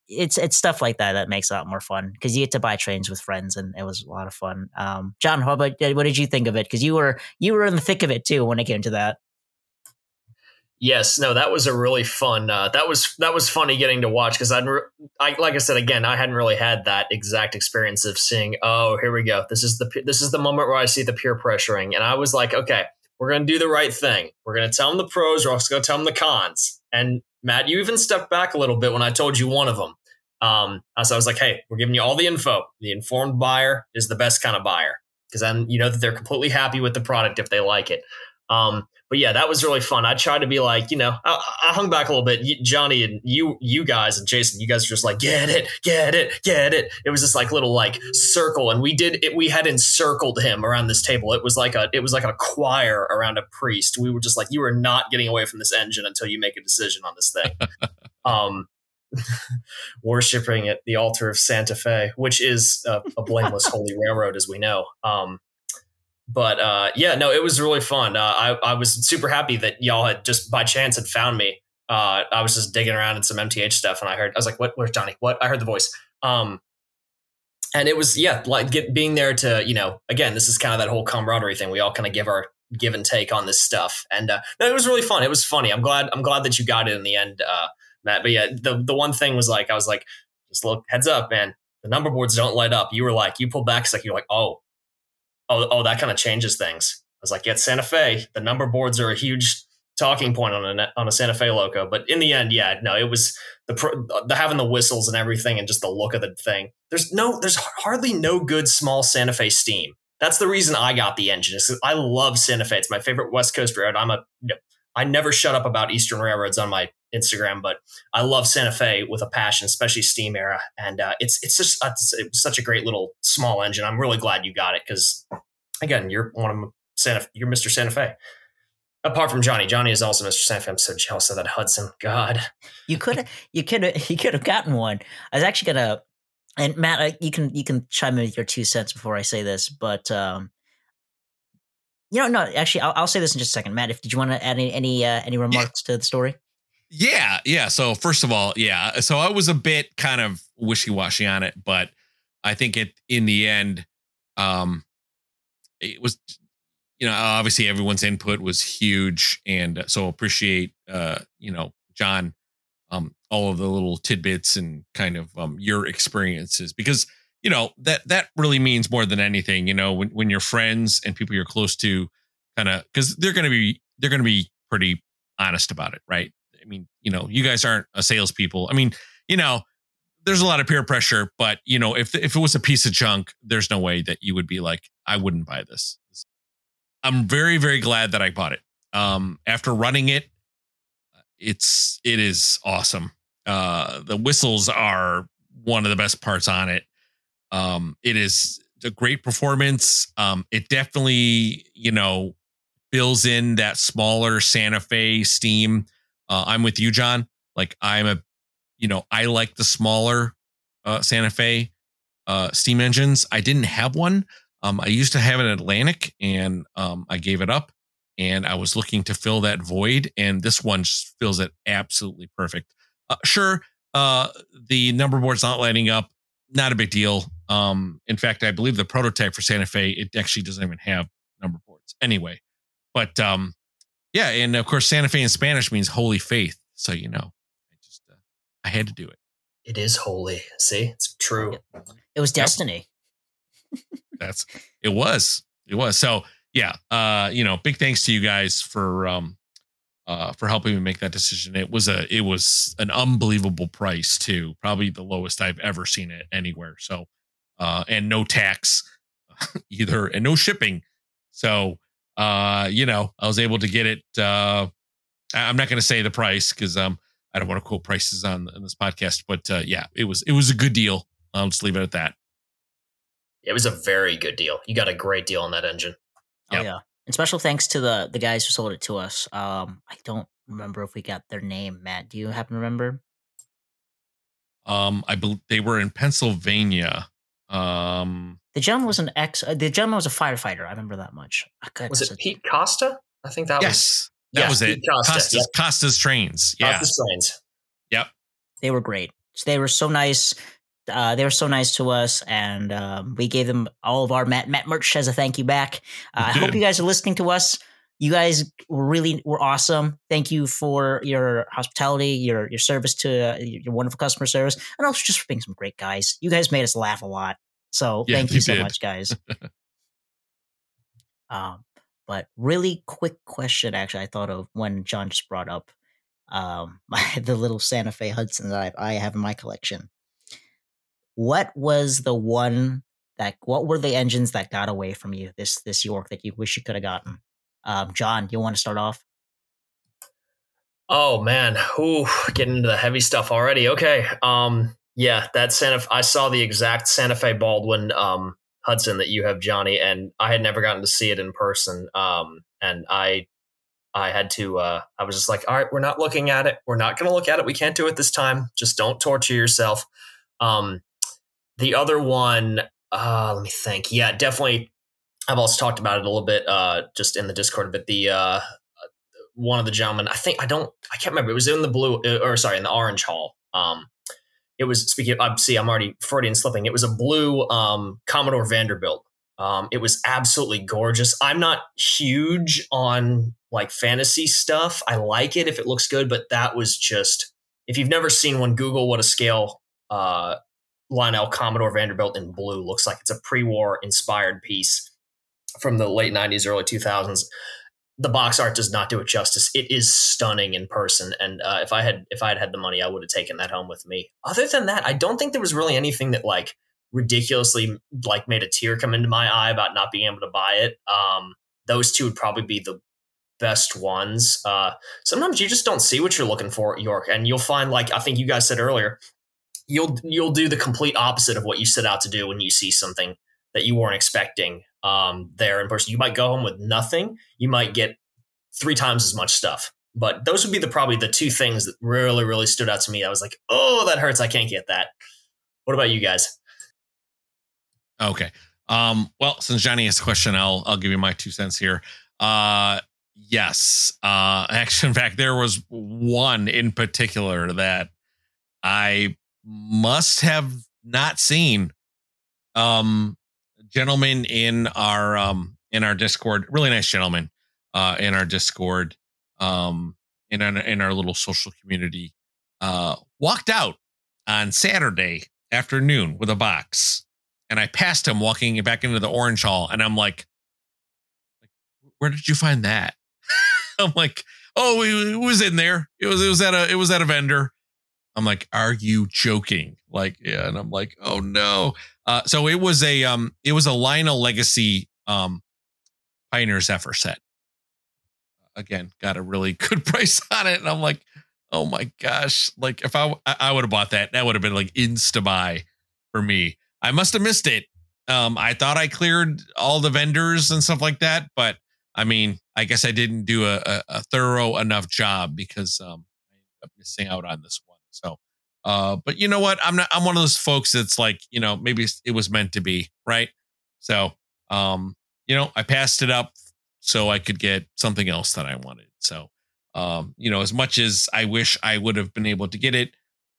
it's it's stuff like that that makes it a lot more fun because you get to buy trains with friends and it was a lot of fun. Um, John, how about what did you think of it? Because you were you were in the thick of it too when it came to that. Yes, no, that was a really fun. Uh, that was that was funny getting to watch because I'd, I like I said again, I hadn't really had that exact experience of seeing. Oh, here we go. This is the this is the moment where I see the peer pressuring, and I was like, okay, we're gonna do the right thing. We're gonna tell them the pros. We're also gonna tell them the cons. And Matt, you even stepped back a little bit when I told you one of them. Um, so I was like, hey, we're giving you all the info. The informed buyer is the best kind of buyer because then you know that they're completely happy with the product if they like it. Um, but yeah, that was really fun. I tried to be like, you know, I, I hung back a little bit. You, Johnny and you, you guys and Jason, you guys are just like, get it, get it, get it. It was just like little like circle, and we did it. We had encircled him around this table. It was like a, it was like a choir around a priest. We were just like, you are not getting away from this engine until you make a decision on this thing. um, worshiping at the altar of Santa Fe, which is a, a blameless holy railroad, as we know. Um, but uh, yeah, no, it was really fun. Uh, I, I was super happy that y'all had just by chance had found me. Uh, I was just digging around in some MTH stuff, and I heard I was like, "What? Where's Johnny? What?" I heard the voice. Um, and it was yeah, like get, being there to you know, again, this is kind of that whole camaraderie thing. We all kind of give our give and take on this stuff, and uh, no, it was really fun. It was funny. I'm glad. I'm glad that you got it in the end, uh, Matt. But yeah, the the one thing was like, I was like, just look, heads up, man. The number boards don't light up. You were like, you pulled back. It's like you're like, oh, oh, oh, that kind of changes things. I was like, yeah, Santa Fe. The number boards are a huge talking point on a on a Santa Fe loco. But in the end, yeah, no, it was the, the having the whistles and everything, and just the look of the thing. There's no, there's hardly no good small Santa Fe steam. That's the reason I got the engine. I love Santa Fe. It's my favorite West Coast road. I'm a, I never shut up about Eastern Railroads on my Instagram, but I love Santa Fe with a passion, especially Steam era, and uh, it's it's just it's, it's such a great little small engine. I'm really glad you got it because again, you're one of Santa, you're Mr. Santa Fe. Apart from Johnny, Johnny is also Mr. Santa Fe. I'm so jealous of that Hudson. God, you could have you could have you could have gotten one. I was actually gonna, and Matt, you can you can chime in with your two cents before I say this, but um, you know, no, actually, I'll, I'll say this in just a second. Matt, if did you want to add any any, uh, any remarks yeah. to the story? Yeah, yeah. So first of all, yeah. So I was a bit kind of wishy washy on it, but I think it in the end, um, it was, you know, obviously everyone's input was huge, and so appreciate, uh, you know, John, um, all of the little tidbits and kind of um your experiences because you know that that really means more than anything. You know, when when your friends and people you're close to, kind of because they're to be they're to be pretty honest about it, right? I mean, you know, you guys aren't a salespeople. I mean, you know, there's a lot of peer pressure, but you know, if if it was a piece of junk, there's no way that you would be like, I wouldn't buy this. I'm very very glad that I bought it. Um, after running it, it's it is awesome. Uh, the whistles are one of the best parts on it. Um, it is a great performance. Um, it definitely, you know, fills in that smaller Santa Fe steam uh, I'm with you, John. Like I'm a, you know, I like the smaller uh, Santa Fe uh, steam engines. I didn't have one. Um, I used to have an Atlantic, and um, I gave it up. And I was looking to fill that void, and this one just fills it absolutely perfect. Uh, sure, uh, the number board's not lighting up. Not a big deal. Um, in fact, I believe the prototype for Santa Fe it actually doesn't even have number boards anyway. But um, yeah, and of course, Santa Fe in Spanish means holy faith. So you know, I just uh, I had to do it. It is holy. See, it's true. It was destiny. Yep. That's it was. It was. So yeah, uh, you know, big thanks to you guys for um uh for helping me make that decision. It was a it was an unbelievable price too. Probably the lowest I've ever seen it anywhere. So uh and no tax either and no shipping. So uh, you know, I was able to get it. Uh, I'm not going to say the price because um, I don't want to quote prices on, on this podcast, but uh, yeah, it was it was a good deal. I'll just leave it at that. It was a very good deal. You got a great deal on that engine. Oh yeah, and special thanks to the the guys who sold it to us. Um, I don't remember if we got their name. Matt, do you happen to remember? Um, I believe they were in Pennsylvania. Um, the gentleman was an ex. Uh, the gentleman was a firefighter. I remember that much. Oh, was it Pete Costa? I think that yes, was. That yeah, was it. Costa, Costa's, yep. Costa's trains. Yeah. Costa's trains. Yep. They were great. They were so nice. Uh, they were so nice to us, and um, we gave them all of our Matt, Matt merch as a thank you back. Uh, I hope you guys are listening to us. You guys were really were awesome. Thank you for your hospitality, your your service to uh, your wonderful customer service, and also just for being some great guys. You guys made us laugh a lot. So yeah, thank you so did. much, guys. um, but really quick question, actually, I thought of when John just brought up um, my, the little Santa Fe Hudson that I, I have in my collection. What was the one that? What were the engines that got away from you this this York that you wish you could have gotten? Um, John, you want to start off? Oh man, ooh, getting into the heavy stuff already. Okay, um, yeah, that Santa. I saw the exact Santa Fe Baldwin um, Hudson that you have, Johnny, and I had never gotten to see it in person. Um, and I, I had to. Uh, I was just like, all right, we're not looking at it. We're not going to look at it. We can't do it this time. Just don't torture yourself. Um, the other one, uh, let me think. Yeah, definitely. I've also talked about it a little bit, uh, just in the Discord. But the uh, one of the gentlemen, I think I don't, I can't remember. It was in the blue, uh, or sorry, in the orange hall. Um, it was speaking of, see, I'm already Freudian slipping. It was a blue um, Commodore Vanderbilt. Um, it was absolutely gorgeous. I'm not huge on like fantasy stuff. I like it if it looks good, but that was just, if you've never seen one, Google what a scale uh, Lionel Commodore Vanderbilt in blue looks like. It's a pre war inspired piece from the late 90s, early 2000s the box art does not do it justice. It is stunning in person, and uh, if I had if I had had the money, I would have taken that home with me. Other than that, I don't think there was really anything that like ridiculously like made a tear come into my eye about not being able to buy it. Um, those two would probably be the best ones. Uh, sometimes you just don't see what you're looking for at York, and you'll find like I think you guys said earlier, you'll you'll do the complete opposite of what you set out to do when you see something that you weren't expecting um, there in person. You might go home with nothing. You might get three times as much stuff. But those would be the probably the two things that really really stood out to me. I was like, oh, that hurts. I can't get that. What about you guys? Okay. Um, well, since Johnny asked a question, I'll I'll give you my two cents here. Uh yes. Uh actually in fact there was one in particular that I must have not seen. Um gentleman in our um in our Discord, really nice gentleman uh in our Discord, um in our in our little social community, uh walked out on Saturday afternoon with a box and I passed him walking back into the orange hall, and I'm like, "Where did you find that?" I'm like, "Oh, it was in there. It was it was at a it was at a vendor." I'm like, "Are you joking?" Like, yeah, and I'm like, "Oh no." Uh, so it was a um it was a Lionel Legacy um Pioneer Zephyr set. Again, got a really good price on it, and I'm like, "Oh my gosh!" Like, if I I would have bought that, that would have been like insta buy for me. I must have missed it. Um, I thought I cleared all the vendors and stuff like that, but I mean, I guess I didn't do a, a, a thorough enough job because um, I ended up missing out on this one. So, uh, but you know what? I'm not. I'm one of those folks that's like, you know, maybe it was meant to be, right? So, um, you know, I passed it up so I could get something else that I wanted. So, um, you know, as much as I wish I would have been able to get it,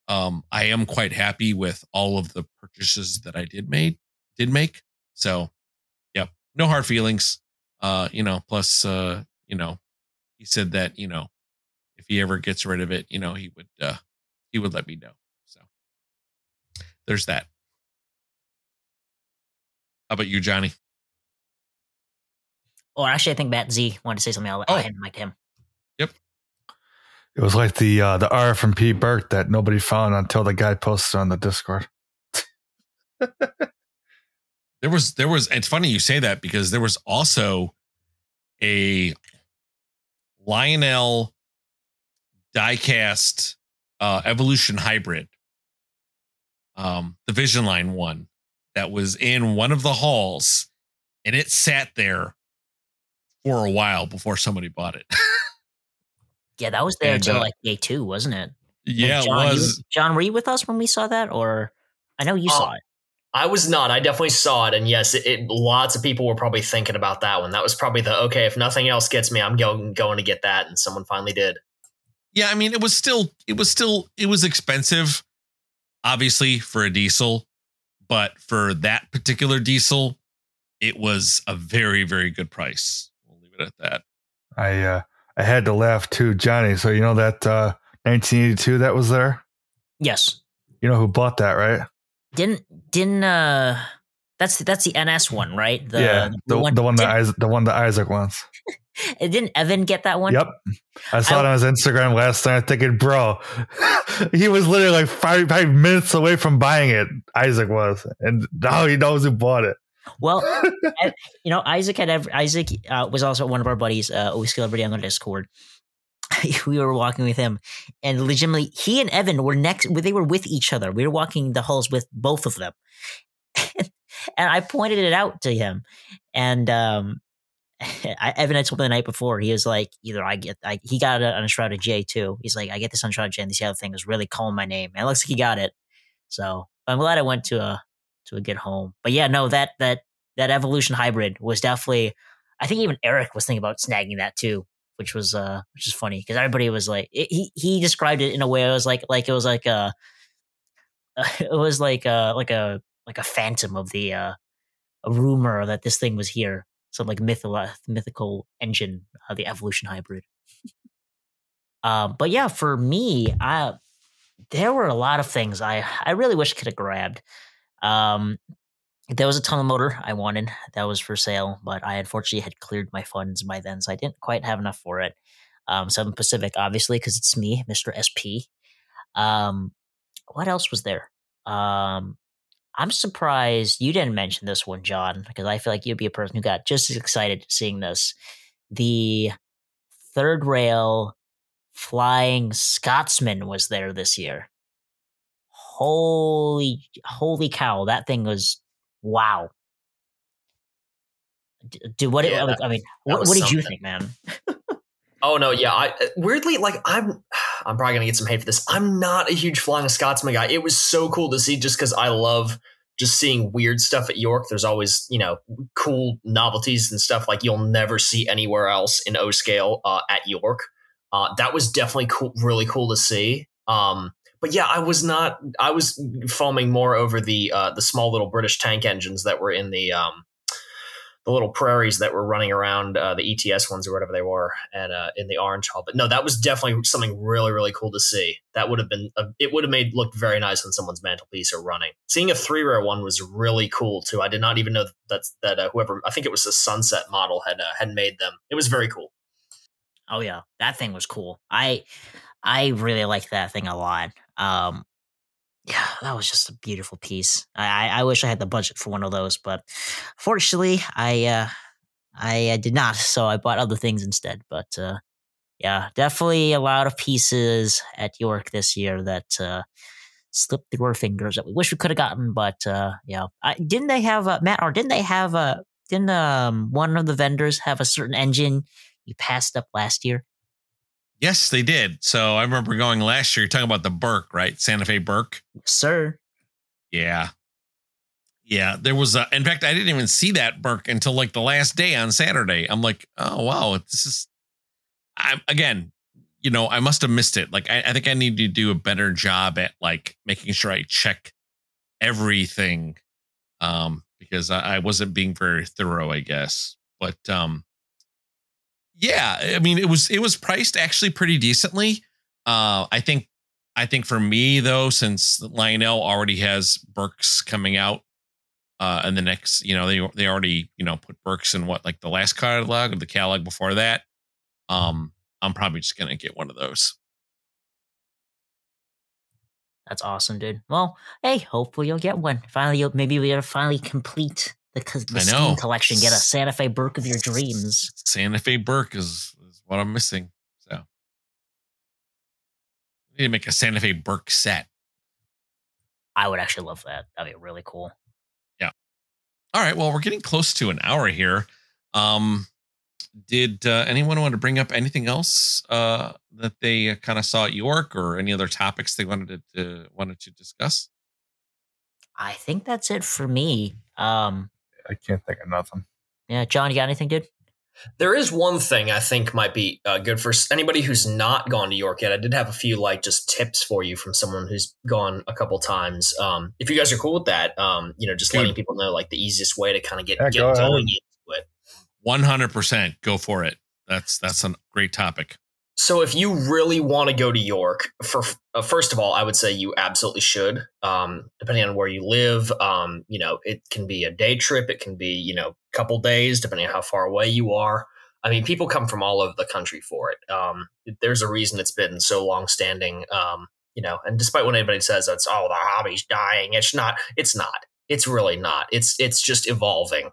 um, I am quite happy with all of the purchases that I did made did make. So, yep, no hard feelings. Uh, you know, plus, uh, you know, he said that you know, if he ever gets rid of it, you know, he would uh, he would let me know. So, there's that. How about you, Johnny? Or oh, actually, I think Matt Z wanted to say something. I'll, oh. I'll hand mic to him. Yep. It was like the uh, the R from P Burke that nobody found until the guy posted on the Discord. there was there was it's funny you say that because there was also a Lionel diecast uh evolution hybrid um the vision line one that was in one of the halls and it sat there for a while before somebody bought it Yeah, that was there and, until uh, like day two, wasn't it? Yeah, John, it was. You, John, were you with us when we saw that, or I know you uh, saw it. I was not. I definitely saw it, and yes, it, it, lots of people were probably thinking about that one. That was probably the okay. If nothing else gets me, I'm going going to get that, and someone finally did. Yeah, I mean, it was still, it was still, it was expensive, obviously for a diesel, but for that particular diesel, it was a very, very good price. We'll leave it at that. I uh, I had to laugh too, Johnny. So you know that uh, 1982 that was there. Yes. You know who bought that, right? Didn't didn't uh that's that's the NS one, right? The, yeah, the, the one, the one that Isaac, the one that Isaac wants. didn't Evan get that one? Yep, I saw I, it on his Instagram last night. Thinking, bro, he was literally like five five minutes away from buying it. Isaac was, and now he knows who bought it. Well, you know, Isaac had ever, Isaac uh, was also one of our buddies. Uh, we still everybody on the Discord. we were walking with him, and legitimately, he and Evan were next. They were with each other. We were walking the halls with both of them, and I pointed it out to him, and um, I, Evan had told me the night before. He was like, either I get, I, he got it on a Shrouded J too. He's like, I get this on Shrouded J, and this other thing is really calling my name. And it looks like he got it. So I'm glad I went to a to a good home. But yeah, no, that that that evolution hybrid was definitely. I think even Eric was thinking about snagging that too, which was uh which is funny because everybody was like it, he he described it in a way it was like like it was like a it was like a like a like a phantom of the uh a rumor that this thing was here some like mythical mythical engine uh, the evolution hybrid um but yeah for me i there were a lot of things i i really wish i could have grabbed um, there was a tunnel motor I wanted that was for sale, but I unfortunately had cleared my funds by then, so I didn't quite have enough for it. Um, Southern Pacific, obviously, because it's me, Mister SP. Um, what else was there? Um, I'm surprised you didn't mention this one, John, because I feel like you'd be a person who got just as excited seeing this. The third rail flying Scotsman was there this year. Holy, holy cow! That thing was wow. Dude, what? Yeah, I mean, what, what did you think, man? Oh no, yeah. I weirdly like I'm. I'm probably gonna get some hate for this. I'm not a huge Flying Scotsman guy. It was so cool to see just because I love just seeing weird stuff at York. There's always you know cool novelties and stuff like you'll never see anywhere else in O scale uh, at York. Uh, that was definitely cool, really cool to see. Um, but yeah, I was not. I was foaming more over the uh, the small little British tank engines that were in the um, the little prairies that were running around uh, the ETS ones or whatever they were, and uh, in the Orange Hall. But no, that was definitely something really really cool to see. That would have been a, it would have made looked very nice on someone's mantelpiece or running. Seeing a three rail one was really cool too. I did not even know that that uh, whoever I think it was the Sunset model had uh, had made them. It was very cool. Oh yeah, that thing was cool. I I really liked that thing a lot. Um, yeah, that was just a beautiful piece. I, I wish I had the budget for one of those, but fortunately, I uh, I uh, did not. So I bought other things instead. But uh, yeah, definitely a lot of pieces at York this year that uh, slipped through our fingers that we wish we could have gotten. But uh, yeah, I, didn't they have uh, Matt or didn't they have a didn't um, one of the vendors have a certain engine you passed up last year? Yes, they did. So I remember going last year. You're talking about the Berk, right? Santa Fe Berk. Sir, Yeah. Yeah. There was a, in fact, I didn't even see that Berk until like the last day on Saturday. I'm like, oh, wow. This is, I, again, you know, I must have missed it. Like, I, I think I need to do a better job at like making sure I check everything um, because I, I wasn't being very thorough, I guess. But um, yeah, I mean, it was it was priced actually pretty decently. Uh, I think I think for me though, since Lionel already has Berks coming out, uh, and the next, you know, they they already you know put Berks in what like the last catalog or the catalog before that. Um, I'm probably just gonna get one of those. That's awesome, dude. Well, hey, hopefully you'll get one. Finally, you'll maybe we'll finally complete the, the I Steam know. collection. Get a Santa Fe Berk of your dreams. Santa Fe Berk is, is what I'm missing. So I need to make a Santa Fe Berk set. I would actually love that. That'd be really cool. Yeah. All right. Well, we're getting close to an hour here. Um, did uh, anyone want to bring up anything else uh, that they kind of saw at York, or any other topics they wanted to, to wanted to discuss? I think that's it for me. Um, I can't think of nothing. yeah, John, you got anything, dude? There is one thing I think might be uh, good for anybody who's not gone to York yet. I did have a few like just tips for you from someone who's gone a couple times. Um, if you guys are cool with that, um, you know, just letting people know like the easiest way to kind of get, Yeah, get go ahead. going into it. One hundred percent. Go for it. That's that's a great topic. So if you really want to go to York, for uh, first of all, I would say you absolutely should. Um, depending on where you live, um, you know, it can be a day trip, it can be you know, a couple days, depending on how far away you are. I mean, people come from all over the country for it. Um, there's a reason it's been so long standing. Um, you know, and despite what anybody says, it's oh the hobby's dying. It's not. It's not. It's really not. It's it's just evolving.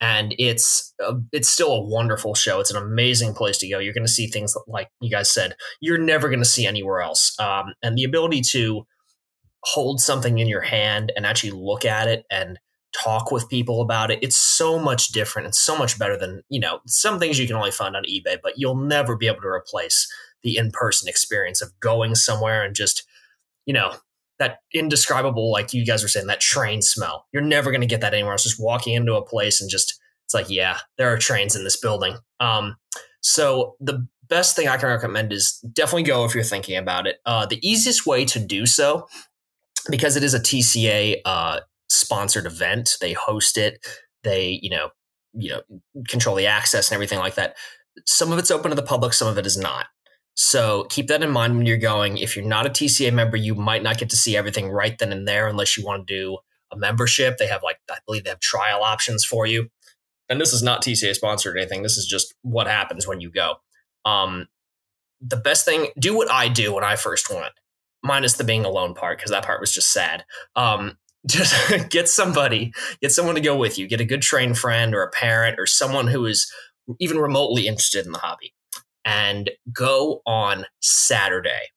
And it's uh, it's still a wonderful show. It's an amazing place to go. You're going to see things that, like you guys said you're never going to see anywhere else. Um, and the ability to hold something in your hand and actually look at it and talk with people about it, it's so much different and so much better than you know some things you can only find on eBay, but you'll never be able to replace the in person experience of going somewhere and just you know that indescribable, like you guys were saying, that train smell. You're never going to get that anywhere else. Just walking into a place and just, it's like, yeah, there are trains in this building. Um, so the best thing I can recommend is definitely go if you're thinking about it. Uh, the easiest way to do so, because it is a TCA uh, sponsored event, they host it, they, you know, you know, control the access and everything like that. Some of it's open to the public, some of it is not. So keep that in mind when you're going. If you're not a TCA member, you might not get to see everything right then and there unless you want to do a membership. They have like I believe they have trial options for you. And this is not TCA sponsored or anything. This is just what happens when you go. Um, the best thing, do what I do when I first went, minus the being alone part because that part was just sad. Um, just get somebody, get someone to go with you. Get a good trained friend or a parent or someone who is even remotely interested in the hobby and go on Saturday.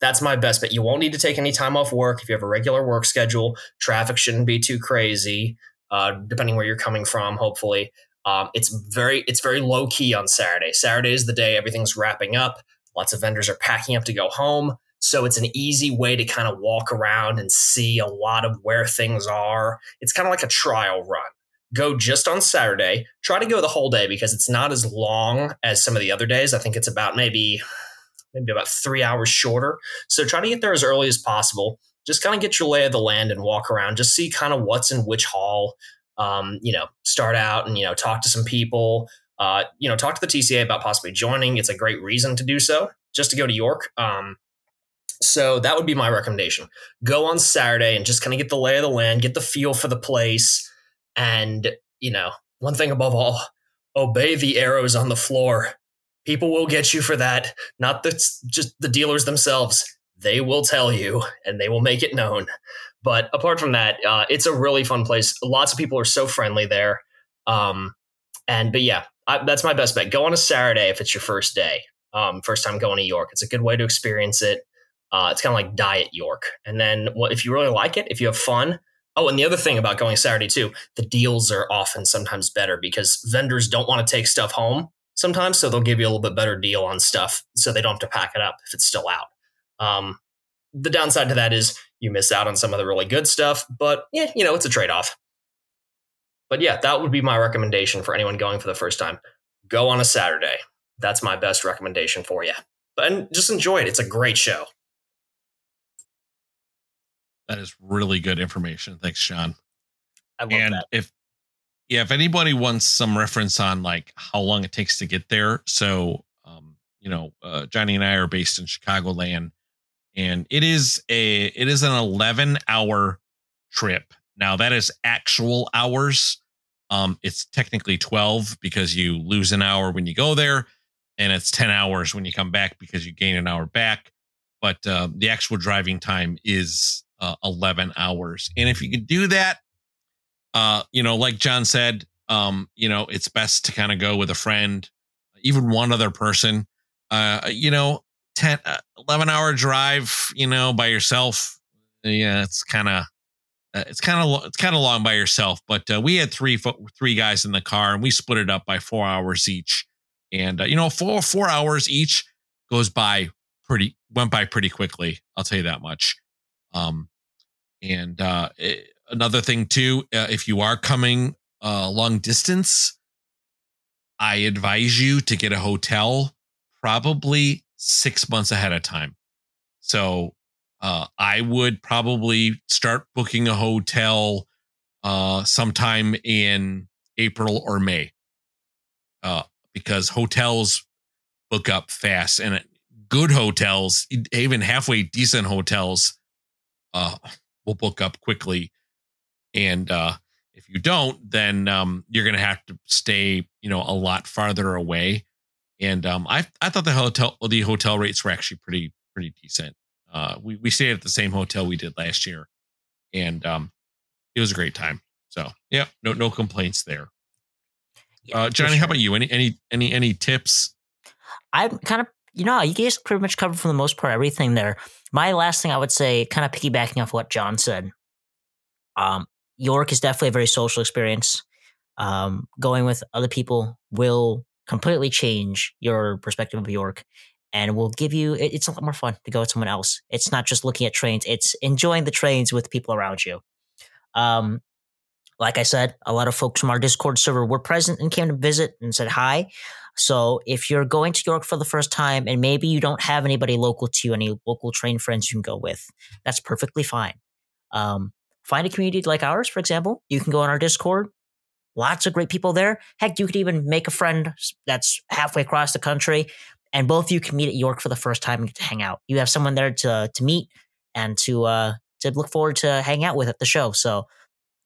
That's my best bet. You won't need to take any time off work if you have a regular work schedule. Traffic shouldn't be too crazy, uh, depending where you're coming from. Hopefully, um, it's very it's very low key on Saturday. Saturday is the day everything's wrapping up. Lots of vendors are packing up to go home. So it's an easy way to kind of walk around and see a lot of where things are. It's kind of like a trial run. Go just on Saturday. Try to go the whole day because it's not as long as some of the other days. I think it's about maybe maybe about three hours shorter. So try to get there as early as possible. Just kind of get your lay of the land and walk around. Just see kind of what's in which hall. Um, you know, start out and you know talk to some people. Uh, you know, talk to the TCA about possibly joining. It's a great reason to do so, just to go to York. Um, so that would be my recommendation. Go on Saturday and just kind of get the lay of the land, get the feel for the place. And, you know, one thing above all, obey the arrows on the floor. People will get you for that. Not the, just the dealers themselves. They will tell you and they will make it known. But apart from that, uh, it's a really fun place. Lots of people are so friendly there. Um, and, but yeah, I, that's my best bet. Go on a Saturday if it's your first day. Um, first time going to York. It's a good way to experience it. Uh, it's kind of like Diet York. And then well, if you really like it, if you have fun. Oh, and the other thing about going Saturday too, the deals are often sometimes better because vendors don't want to take stuff home sometimes. So they'll give you a little bit better deal on stuff so they don't have to pack it up if it's still out. Um, the downside to that is you miss out on some of the really good stuff, but yeah, you know, it's a trade off. But yeah, that would be my recommendation for anyone going for the first time. Go on a Saturday. That's my best recommendation for you. But and just enjoy it. It's a great show. That is really good information. Thanks, Sean. I love and that. if yeah, if anybody wants some reference on like how long it takes to get there, so um, you know, uh, Johnny and I are based in Chicagoland, and it is a it is an eleven hour trip. Now that is actual hours. Um, it's technically twelve because you lose an hour when you go there, and it's ten hours when you come back because you gain an hour back. But uh, the actual driving time is uh, 11 hours. And if you could do that, uh, you know, like John said, um, you know, it's best to kind of go with a friend, even one other person. Uh, you know, 10, uh, 11 hour drive, you know, by yourself. Yeah, it's kind of, uh, it's kind of, it's kind of long by yourself. But uh, we had three, three guys in the car, and we split it up by four hours each. And uh, you know, four four hours each goes by pretty went by pretty quickly. I'll tell you that much. Um, and uh, it, eh, another thing too, uh, if you are coming uh, long distance, I advise you to get a hotel probably six months ahead of time. So uh, I would probably start booking a hotel uh, sometime in April or May, uh, because hotels book up fast, and good hotels, even halfway decent hotels, uh, will book up quickly. And uh, if you don't, then um, you're going to have to stay, you know, a lot farther away. And um, I I thought the hotel the hotel rates were actually pretty pretty decent. Uh, we we stayed at the same hotel we did last year, and um, it was a great time. So yeah, no no complaints there. uh, Johnny, sure. how about you? Any any any any tips? I'm kind of you know you guys pretty much covered for the most part everything there my last thing I would say, kind of piggybacking off what John said, um, York is definitely a very social experience. Um, going with other people will completely change your perspective of York and will give you, it, it's a lot more fun to go with someone else. It's not just looking at trains, it's enjoying the trains with people around you. Um, like I said, a lot of folks from our Discord server were present and came to visit and said hi. So if you're going to York for the first time and maybe you don't have anybody local to you, any local train friends you can go with, that's perfectly fine. Um, find a community like ours, for example. You can go on our Discord. Lots of great people there. Heck, you could even make a friend that's halfway across the country, and both of you can meet at York for the first time and get to hang out. You have someone there to to meet and to uh, to look forward to hang out with at the show. So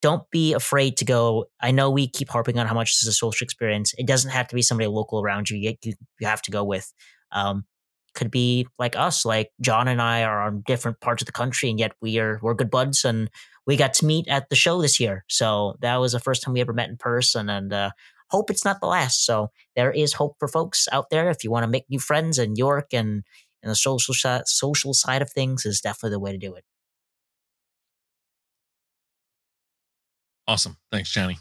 don't be afraid to go. I know we keep harping on how much this is a social experience. It doesn't have to be somebody local around you. You, you have to go with. Um, could be like us, like John and I are on different parts of the country, and yet we are we're good buds, and we got to meet at the show this year. So that was the first time we ever met in person, and uh, hope it's not the last. So there is hope for folks out there. If you want to make new friends in York and, and the social, social side of things is definitely the way to do it. Awesome. Thanks, Johnny.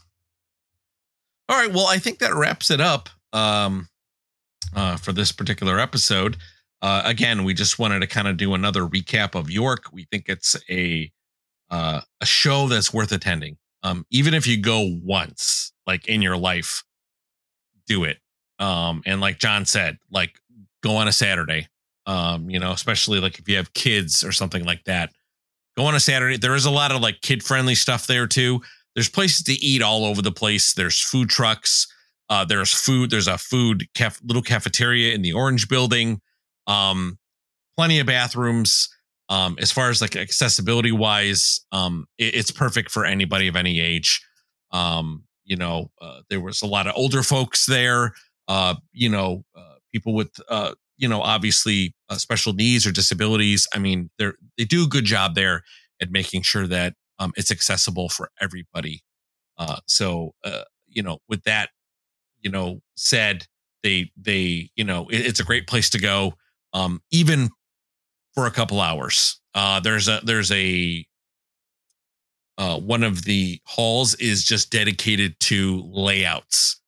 All right. Well, I think that wraps it up um, uh, for this particular episode. Uh, again, we just wanted to kind of do another recap of York. We think it's a uh, a show that's worth attending. Um, even if you go once, like in your life, do it. Um, and like John said, like go on a Saturday. Um, you know, especially like if you have kids or something like that. Go on a Saturday. There is a lot of like kid friendly stuff there too. There's places to eat all over the place. There's food trucks. Uh, there's food. There's a food caf- little cafeteria in the Orange Building. Um, plenty of bathrooms. Um, as far as like accessibility wise, um, it, it's perfect for anybody of any age. Um, you know, uh, there was a lot of older folks there. Uh, you know, uh, people with uh, you know, obviously uh, special needs or disabilities. I mean, they're they do a good job there at making sure that um, it's accessible for everybody. Uh, so, uh, you know, with that, you know, said, they they you know it, it's a great place to go, um, even for a couple hours. Uh, there's a there's a uh, one of the halls is just dedicated to layouts.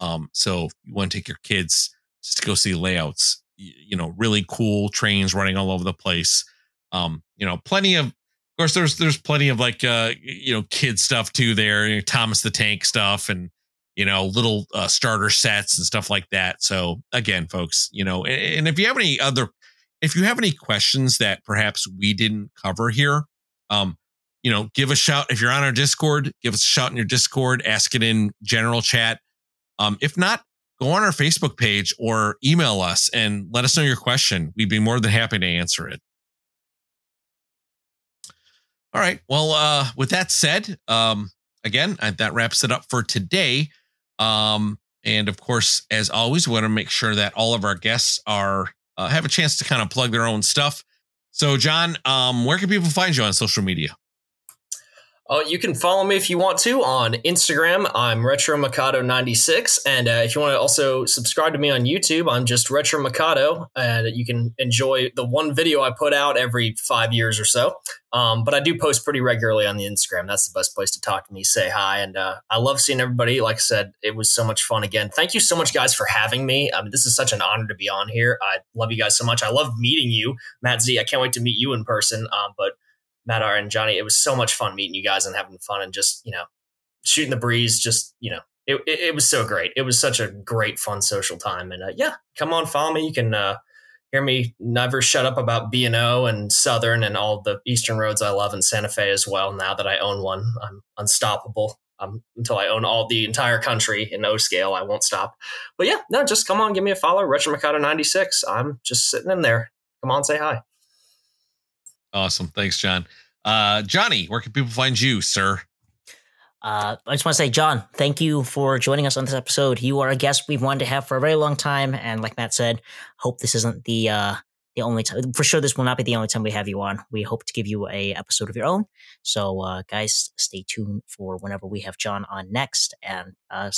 Um, so if you want to take your kids just to go see layouts, you, you know, really cool trains running all over the place. Um, you know, plenty of of course, there's there's plenty of like uh you know kid stuff too there, you know, Thomas the Tank stuff, and you know little uh, starter sets and stuff like that. So again, folks, you know, and, and if you have any other, if you have any questions that perhaps we didn't cover here, um, you know, give a shout if you're on our Discord. Give us a shout in your Discord. Ask it in general chat. Um, if not, go on our Facebook page or email us and let us know your question. We'd be more than happy to answer it. All right. Well, uh, with that said, um, again, I, that wraps it up for today. Um, and of course, as always, we want to make sure that all of our guests are uh, have a chance to kind of plug their own stuff. So, John, um, where can people find you on social media? Uh, you can follow me if you want to on Instagram. I'm Retro Mikado 96 And uh, if you want to also subscribe to me on YouTube, I'm just Retro Mikado. And you can enjoy the one video I put out every five years or so. Um, but I do post pretty regularly on the Instagram. That's the best place to talk to me, say hi. And uh, I love seeing everybody. Like I said, it was so much fun again. Thank you so much, guys, for having me. I mean, this is such an honor to be on here. I love you guys so much. I love meeting you, Matt Z. I can't wait to meet you in person. Um, but Matt R and Johnny. It was so much fun meeting you guys and having fun and just, you know, shooting the breeze. Just, you know, it, it, it was so great. It was such a great, fun social time. And uh, yeah, come on, follow me. You can uh, hear me never shut up about B&O and Southern and all the Eastern roads I love in Santa Fe as well. Now that I own one, I'm unstoppable. Um, until I own all the entire country in O scale, I won't stop. But yeah, no, just come on, give me a follow. Retro Mikado 96. I'm just sitting in there. Come on, say hi. Awesome. Thanks, John. Uh, Johnny, where can people find you, sir? Uh, I just want to say, John, thank you for joining us on this episode. You are a guest we've wanted to have for a very long time, and like Matt said, hope this isn't the uh, the only time. For sure, this will not be the only time we have you on. We hope to give you a episode of your own. So, uh, guys, stay tuned for whenever we have John on next, and uh,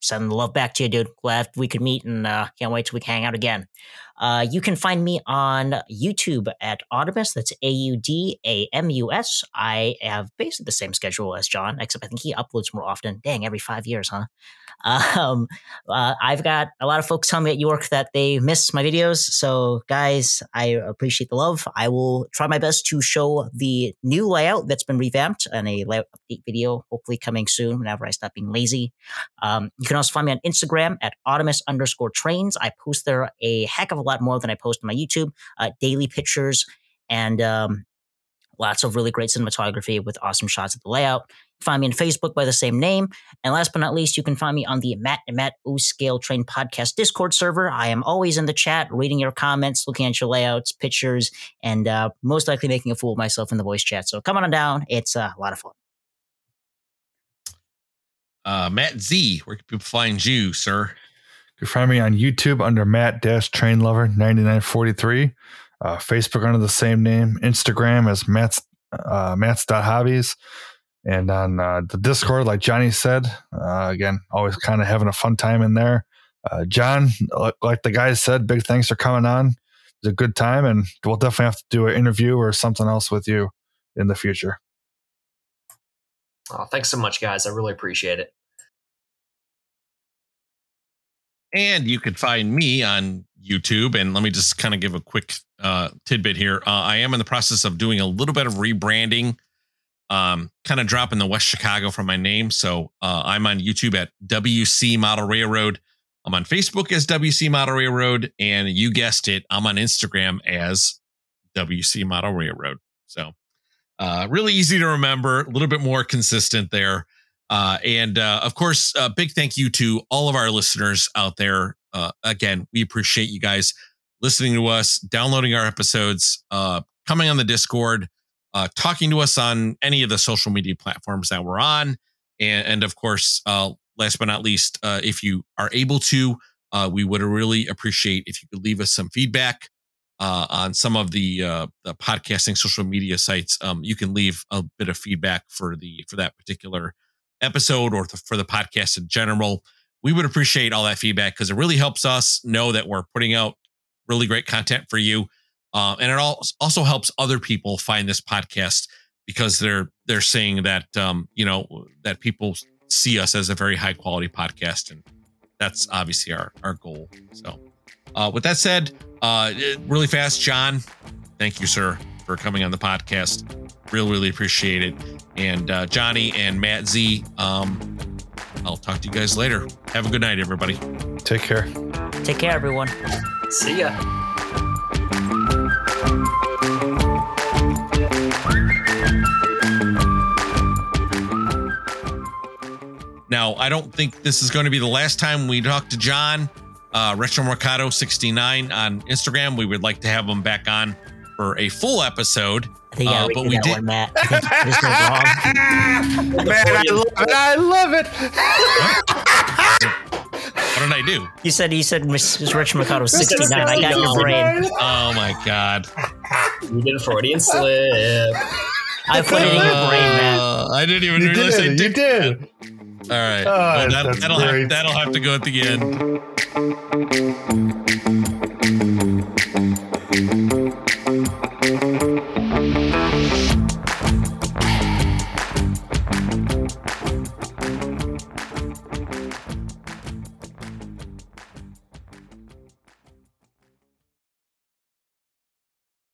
send the love back to you, dude. Glad we could meet, and uh, can't wait till we can hang out again. Uh, you can find me on YouTube at Audamus. That's A U D A M U S. I have basically the same schedule as John, except I think he uploads more often. Dang, every five years, huh? Um, uh, I've got a lot of folks telling me at York that they miss my videos. So, guys, I appreciate the love. I will try my best to show the new layout that's been revamped and a layout update video, hopefully coming soon whenever I stop being lazy. Um, you can also find me on Instagram at Audamus underscore trains. I post there a heck of a lot more than I post on my YouTube, uh, daily pictures and um, lots of really great cinematography with awesome shots of the layout. Find me on Facebook by the same name. And last but not least, you can find me on the Matt and Matt O Scale Train Podcast Discord server. I am always in the chat, reading your comments, looking at your layouts, pictures, and uh, most likely making a fool of myself in the voice chat. So come on down. It's uh, a lot of fun. Uh, Matt Z, where can people find you, sir? You can find me on YouTube under Matt Dash Train Lover 9943, uh, Facebook under the same name, Instagram as Matt's uh, Matt's Hobbies, And on uh, the Discord, like Johnny said, uh, again, always kind of having a fun time in there. Uh, John, like the guys said, big thanks for coming on. It's a good time, and we'll definitely have to do an interview or something else with you in the future. Oh, thanks so much, guys. I really appreciate it. And you can find me on YouTube. And let me just kind of give a quick uh, tidbit here. Uh, I am in the process of doing a little bit of rebranding, um, kind of dropping the West Chicago from my name. So uh, I'm on YouTube at WC Model Railroad. I'm on Facebook as WC Model Railroad. And you guessed it, I'm on Instagram as WC Model Railroad. So uh, really easy to remember, a little bit more consistent there. Uh, and uh, of course, a big thank you to all of our listeners out there. Uh, again, we appreciate you guys listening to us, downloading our episodes, uh, coming on the Discord, uh, talking to us on any of the social media platforms that we're on. And, and of course, uh, last but not least, if you are able to, we would really appreciate if you could leave us some feedback uh, on some of the, uh, the podcasting social media sites. Um, you can leave a bit of feedback for the for that particular episode or for the podcast in general. We would appreciate all that feedback because it really helps us know that we're putting out really great content for you, uh, and it also helps other people find this podcast because they're they're saying that um, you know that people see us as a very high quality podcast, and that's obviously our our goal. So. Uh, with that said, uh, really fast, John, thank you, sir, for coming on the podcast. Really, really appreciate it. And uh, Johnny and Matt Z, um, I'll talk to you guys later. Have a good night, everybody. Take care. Take care, everyone. See ya. Now, I don't think this is going to be the last time we talk to John uh, Retro Mercado 69 on Instagram. We would like to have him back on for a full episode. I think uh, but we did. One, Matt. I think Man, I love it. I love it. what did I do? You said you said Mrs. Rich Mercado 69. I got your brain. Oh my god. You did a Freudian slip. I put it in your brain, man. Uh, I didn't even you realize did. I did. You did. All right. Oh, well, that, will have, that'll have to go at the end.